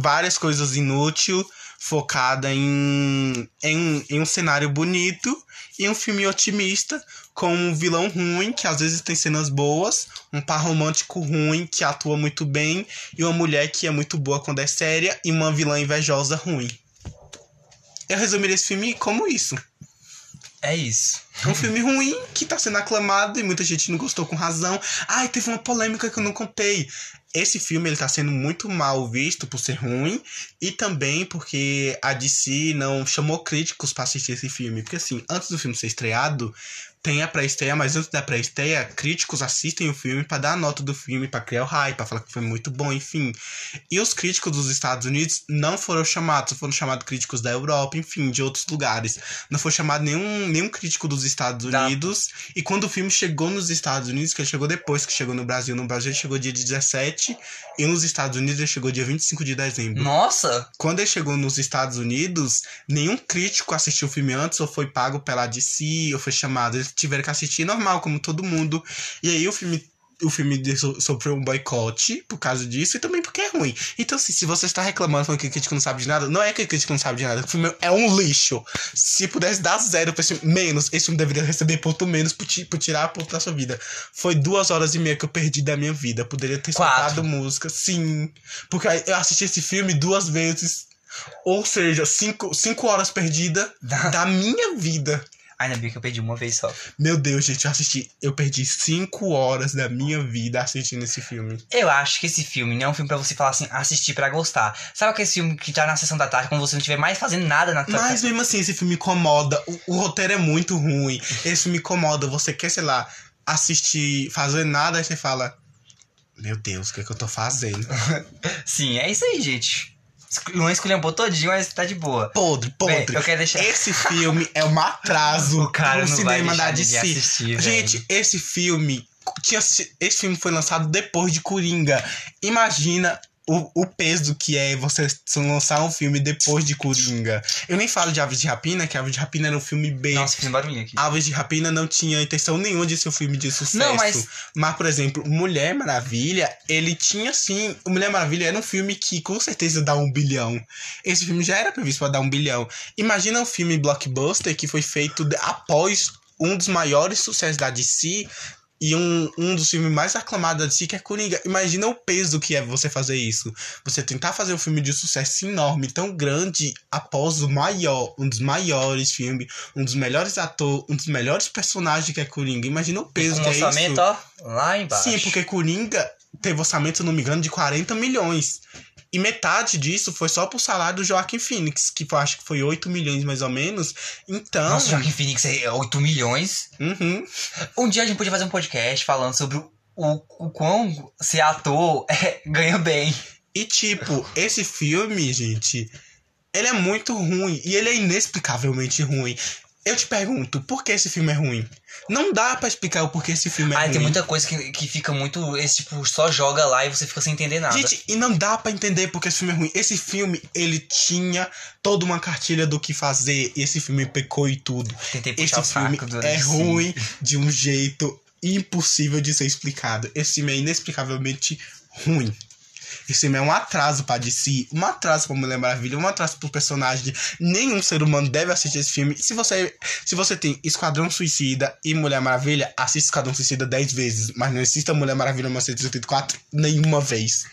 várias coisas inúteis, focada em, em, em um cenário bonito e um filme otimista, com um vilão ruim, que às vezes tem cenas boas, um par romântico ruim, que atua muito bem, e uma mulher que é muito boa quando é séria, e uma vilã invejosa ruim. Eu resumiria esse filme como isso. É isso. É um filme ruim que tá sendo aclamado e muita gente não gostou com razão. Ai, teve uma polêmica que eu não contei. Esse filme ele tá sendo muito mal visto por ser ruim e também porque a DC não chamou críticos pra assistir esse filme. Porque assim, antes do filme ser estreado, tem a pré-estreia, mas antes da pré-estreia, críticos assistem o filme pra dar a nota do filme, pra criar o hype, pra falar que foi muito bom, enfim. E os críticos dos Estados Unidos não foram chamados, foram chamados críticos da Europa, enfim, de outros lugares. Não foi chamado nenhum, nenhum crítico dos Estados Da- Unidos. E quando o filme chegou nos Estados Unidos, que ele chegou depois que chegou no Brasil, no Brasil ele chegou dia 17, e nos Estados Unidos ele chegou dia 25 de dezembro. Nossa! Quando ele chegou nos Estados Unidos, nenhum crítico assistiu o filme antes, ou foi pago pela DC, ou foi chamado. Eles tiveram que assistir normal, como todo mundo. E aí o filme. O filme sofreu um boicote por causa disso e também porque é ruim. Então, assim, se você está reclamando falando que o crítico não sabe de nada, não é que o crítico não sabe de nada. O filme é um lixo. Se pudesse dar zero pra esse filme, menos, esse filme deveria receber ponto menos por, ti- por tirar ponto da sua vida. Foi duas horas e meia que eu perdi da minha vida. Poderia ter escutado música. Sim. Porque eu assisti esse filme duas vezes. Ou seja, cinco, cinco horas perdidas da minha vida. Ainda bem que eu perdi uma vez só. Meu Deus, gente, eu assisti. Eu perdi cinco horas da minha vida assistindo esse filme. Eu acho que esse filme não é um filme pra você falar assim, assistir pra gostar. Sabe aquele filme que tá na sessão da tarde, quando você não estiver mais fazendo nada na tua Mas mesmo assim, esse filme incomoda. O, o roteiro é muito ruim. Esse filme incomoda. Você quer, sei lá, assistir, fazer nada, aí você fala. Meu Deus, o que, é que eu tô fazendo? Sim, é isso aí, gente. Luan esculhambou todinho, mas tá de boa. Podre, podre. Eu quero deixar- Esse filme é um atraso cara pro não cinema da DC. assistir, velho. Gente, esse filme tinha esse filme foi lançado depois de Coringa. Imagina o, o peso que é você lançar um filme depois de Coringa. Eu nem falo de Aves de Rapina, que Aves de Rapina era um filme bem Nossa, fiz um barulhinho aqui. Aves de Rapina não tinha intenção nenhuma de ser um filme de sucesso. Não, mas- Mas, por exemplo, Mulher Maravilha, ele tinha sim. O Mulher Maravilha era um filme que com certeza dá um bilhão. Esse filme já era previsto para dar um bilhão. Imagina um filme blockbuster que foi feito após um dos maiores sucessos da DC. E um, um dos filmes mais aclamados da DC, que é Coringa. Imagina o peso que é você fazer isso. Você tentar fazer um filme de sucesso enorme, tão grande, após o maior, um dos maiores filmes, um dos melhores atores, um dos melhores personagens que é Coringa. Imagina o peso que é orçamento, isso. ó, lá embaixo. Sim, porque Coringa teve orçamento, se não me engano, de 40 milhões. E metade disso foi só pro salário do Joaquim Phoenix, que foi, acho que foi 8 milhões mais ou menos. Então. Nossa, Joaquim Phoenix é 8 milhões. Uhum. Um dia a gente podia fazer um podcast falando sobre o, o, o quão ser ator é, ganha bem. E tipo, esse filme, gente, ele é muito ruim. E ele é inexplicavelmente ruim. Eu te pergunto, por que esse filme é ruim? Não dá pra explicar o porquê esse filme é ruim. tem muita coisa que, que fica muito. Esse tipo, só joga lá e você fica sem entender nada. Gente, e não dá pra entender porque esse filme é ruim. Esse filme, ele tinha toda uma cartilha do que fazer. E esse filme pecou e tudo. Tentei puxar Esse o filme durante é esse- ruim de um jeito impossível de ser explicado. Esse filme é inexplicavelmente ruim. Esse filme é um atraso pra DC, um atraso pra Mulher Maravilha, um atraso pro personagem. Nenhum ser humano deve assistir esse filme. Se você, se você tem Esquadrão Suicida e Mulher Maravilha, assista Esquadrão Suicida 10 vezes. Mas não assista Mulher Maravilha 1984 nenhuma vez.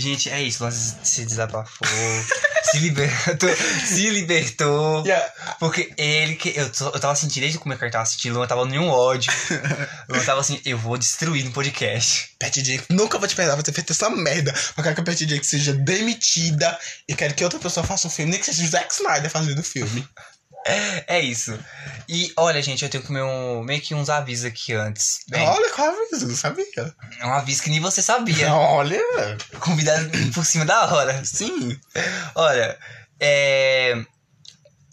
Gente, é isso. Luan se desabafou. se libertou. Se libertou. Porque ele que. Eu, eu tava sentindo desde o começo que ele tava sentindo, Luan tava nenhum ódio. Luan tava assim, eu vou destruir no podcast. Patty Jenkins, nunca vou te perdoar por ter feito essa merda. Eu quero que a Patty Jenkins seja demitida e quero que outra pessoa faça o filme, nem que seja o Zack Snyder fazendo o filme. É isso. E olha, gente, eu tenho que meu, meio que uns avisos aqui antes. Bem, Olha, qual aviso? Não sabia. é um aviso que nem você sabia. Olha. Convidado por cima da hora. Sim. Olha, é.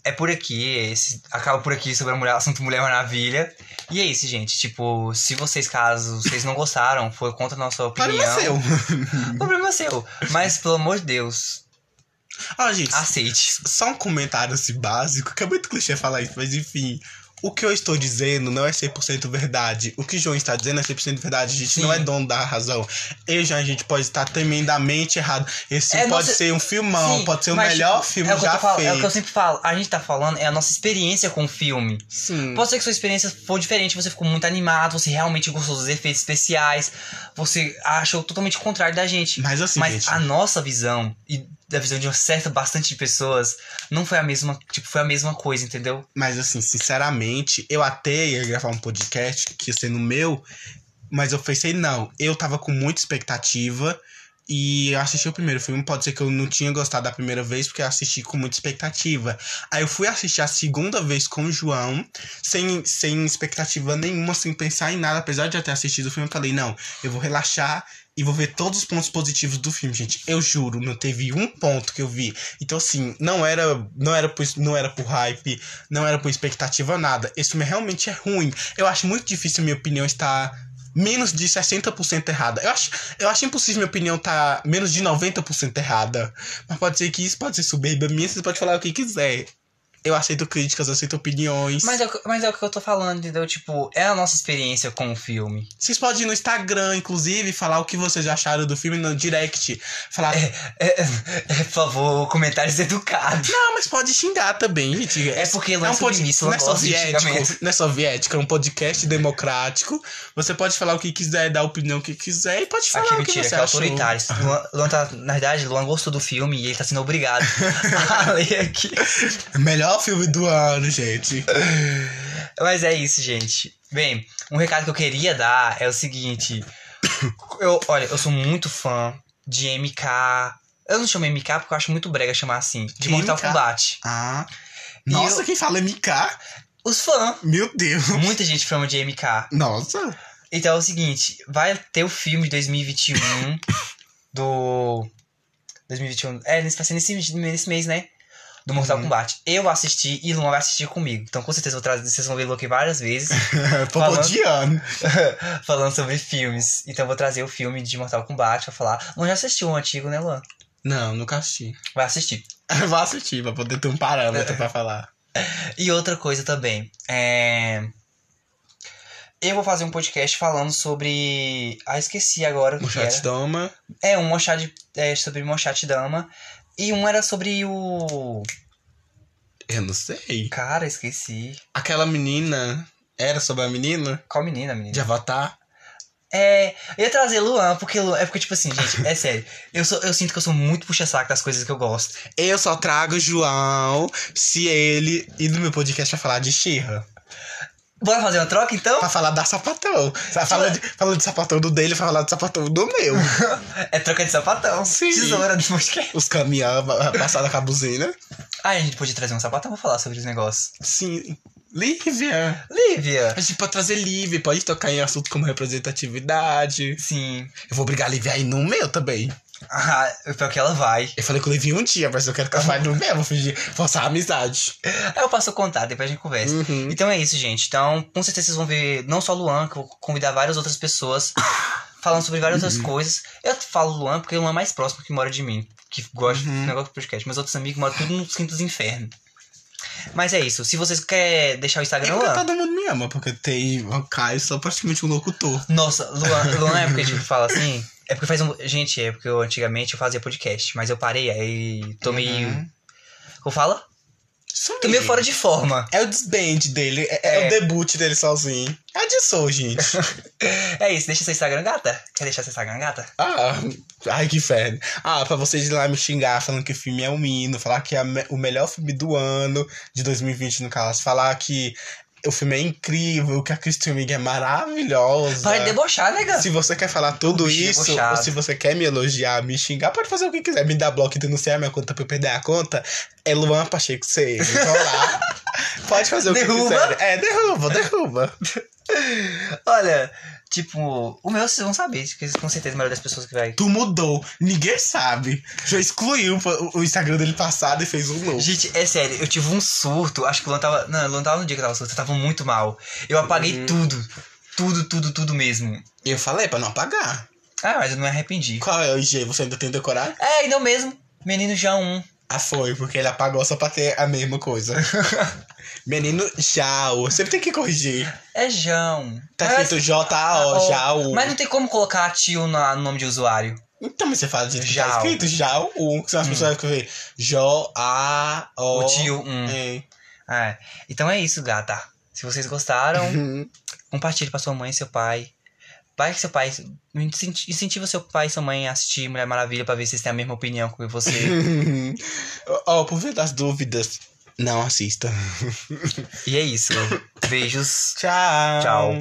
É por aqui, esse, acaba por aqui sobre a mulher, assunto Mulher Maravilha. E é isso, gente. Tipo, se vocês, caso vocês não gostaram, foi contra a nossa opinião. Problema seu. O problema é seu. Mas, pelo amor de Deus, Ah, gente, aceite. só um comentário assim básico, que é muito clichê falar isso, mas enfim. O que eu estou dizendo não é 100% verdade. O que o João está dizendo é 100% verdade. A gente Sim. não é dono da razão. Eu já a gente pode estar tremendamente errado. Esse É, pode nossa- ser um filmão, Sim, pode ser o melhor filme é o já feito. É o que eu sempre falo. A gente tá falando é a nossa experiência com o filme. Sim. Pode ser que sua experiência for diferente, você ficou muito animado, você realmente gostou dos efeitos especiais, você achou totalmente o contrário da gente. Mas assim, Mas gente. a nossa visão e da visão de uma certa bastante de pessoas não foi a mesma, tipo, foi a mesma coisa, entendeu? Mas assim, sinceramente, eu até ia gravar um podcast que ia ser no meu, mas eu pensei, não, eu tava com muita expectativa e eu assisti o primeiro filme. Pode ser que eu não tinha gostado da primeira vez, porque eu assisti com muita expectativa. Aí eu fui assistir a segunda vez com o João, sem, sem expectativa nenhuma, sem pensar em nada. Apesar de já ter assistido o filme, eu falei, não, eu vou relaxar e vou ver todos os pontos positivos do filme, gente. Eu juro, não teve um ponto que eu vi. Então, assim, não era, não era, por, não era por hype, não era por expectativa, nada. Esse filme realmente é ruim. Eu acho muito difícil minha opinião estar menos de 60% errada. Eu acho, eu acho impossível minha opinião estar menos de 90% errada. Mas pode ser que isso pode ser soberba minha, você pode falar o que quiser. Eu aceito críticas, aceito opiniões. Mas é, o que- mas é o que eu tô falando, entendeu? Tipo, é a nossa experiência com o filme. Vocês podem ir no Instagram, inclusive, falar o que vocês acharam do filme no direct. Falar. É, é, por favor, comentários educados. Não, mas pode xingar também, gente. É porque Luan um pod- submissa, não é soviético, não é soviético, é um podcast democrático. Você pode falar o que quiser, dar a opinião que quiser e pode falar Aqui, o que mentira, você que é achou. autoritário. Luan, Luan tá, na verdade, Luan gostou do filme e ele tá sendo obrigado a ler aqui. Melhor filme do ano, gente. Mas é isso, gente. Bem, um recado que eu queria dar é o seguinte. Eu, olha, eu sou muito fã de MK. Eu não chamo MK porque eu acho muito brega chamar assim. De Mortal MK? Kombat. Ah. E Nossa, eu- quem fala MK? Os fãs. Meu Deus. Muita gente chama de MK. Nossa. Então é o seguinte, vai ter o filme de 2021 do 2021. É, nesse- vai ser nesse, nesse mês, né? Do Mortal Uhum. Kombat. Eu assisti e Luan vai assistir comigo. Então com certeza vou trazer, vocês vão ver o aqui várias vezes Popodiano. falando sobre filmes. Então eu vou trazer o filme de Mortal Kombat pra falar. Luan já assistiu o antigo, né, Luan? Não, nunca assisti. Vai assistir. Vou assistir pra poder ter um parâmetro pra falar. E outra coisa também, é. Eu vou fazer um podcast falando sobre. Ah, esqueci agora o O que era. chat Doma. É, um Mochad, é, sobre Mochat Dama. E um era sobre o. Eu não sei. Cara, esqueci. Aquela menina. Era sobre a menina? Qual menina, menina? De Avatar? É. Eu ia trazer Luan, porque Luan. É porque, tipo assim, gente, é sério. Eu, sou, eu sinto que eu sou muito puxa-saco das coisas que eu gosto. Eu só trago o João se ele ir no meu podcast pra falar de Xirra. Bora fazer uma troca então? Pra falar da sapatão. Fala de, fala de sapatão do dele, pra falar de sapatão do meu. É troca de sapatão. Sim. Tesoura do podcast. Os caminhão passada com a buzina. Ah, a gente podia trazer um sapatão pra falar sobre os negócios. Sim. Lívia. Lívia. A gente pode trazer Lívia, pode tocar em assunto como representatividade. Sim. Eu vou obrigar a Lívia a ir no meu também. Ah, pior que ela vai. Eu falei com o Lívia um dia, mas eu quero que ela vá no meu, vou fingir, forçar a amizade. Aí eu passo o contato, depois a gente conversa. Uhum. Então é isso, gente. Então, com certeza vocês vão ver não só o Luan, que eu vou convidar várias outras pessoas falando sobre várias Uhum. outras coisas. Eu falo Luan porque o Luan é mais próximo que mora de mim, que gosta Uhum. do negócio do podcast. Meus outros amigos moram tudo nos quintos infernos. Mas é isso. Se vocês querem deixar o É Instagram, porque Luan. todo mundo me ama, porque tem o Caio, sou praticamente um locutor. Nossa, Luan, Luan é porque a gente fala assim. É porque faz um. Gente, é porque eu antigamente eu fazia podcast, mas eu parei, aí tô meio. Uhum. Como fala? Sumi. Tô meio fora de forma. É o desband dele, é, é É. o debut dele sozinho. É de sou, gente. É isso, deixa seu Instagram, gata. Quer deixar seu Instagram, gata? ah, ai que inferno. Ah, pra vocês ir lá me xingar falando que o filme é um hino, falar que é o melhor filme do ano, de 2020 no caso, falar que o filme é incrível, que a Kristen Wiig é maravilhosa. De debochar, nega. Se você quer falar tudo isso, debochado. ou se você quer me elogiar, me xingar, pode fazer o que quiser. Me dar bloco e denunciar minha conta pra eu perder a conta. É Luan Pacheco C. Vão lá. Pode fazer o que Derruba. quiser. É, derruba, derruba. Olha, tipo, o meu vocês vão saber, que com certeza a maioria das pessoas que vai. Tu mudou, ninguém sabe. Já excluiu o- o Instagram dele passado e fez um novo. Gente, é sério, eu tive um surto. Acho que o Luan tava. Não, o Luan tava no dia que eu tava surto, eu tava muito mal. Eu apaguei Uhum. tudo. Tudo, tudo, tudo mesmo. E eu falei pra não apagar. Ah, mas eu não me arrependi. Qual é o IG? Você ainda tem decorado? É, ainda mesmo. Menino já um. Ah, foi, porque ele apagou só pra ter a mesma coisa. Menino Jao. Sempre tem que corrigir. É João. Tá escrito J-A-O, Jao. Mas não tem como colocar tio na- no nome de usuário. Então, mas você fala que Jao. tá escrito Jao, que são as pessoas que escrever J-A-O. O tio um. É. Ah, é. Então é isso, gata. Se vocês gostaram, Uhum. compartilhe pra sua mãe e seu pai. Vai que seu pai. incenti- Incentiva seu pai e sua mãe a assistir Mulher Maravilha pra ver se eles têm a mesma opinião que você. Ó, por via das dúvidas, não assista. e é isso. Beijos. Tchau. Tchau.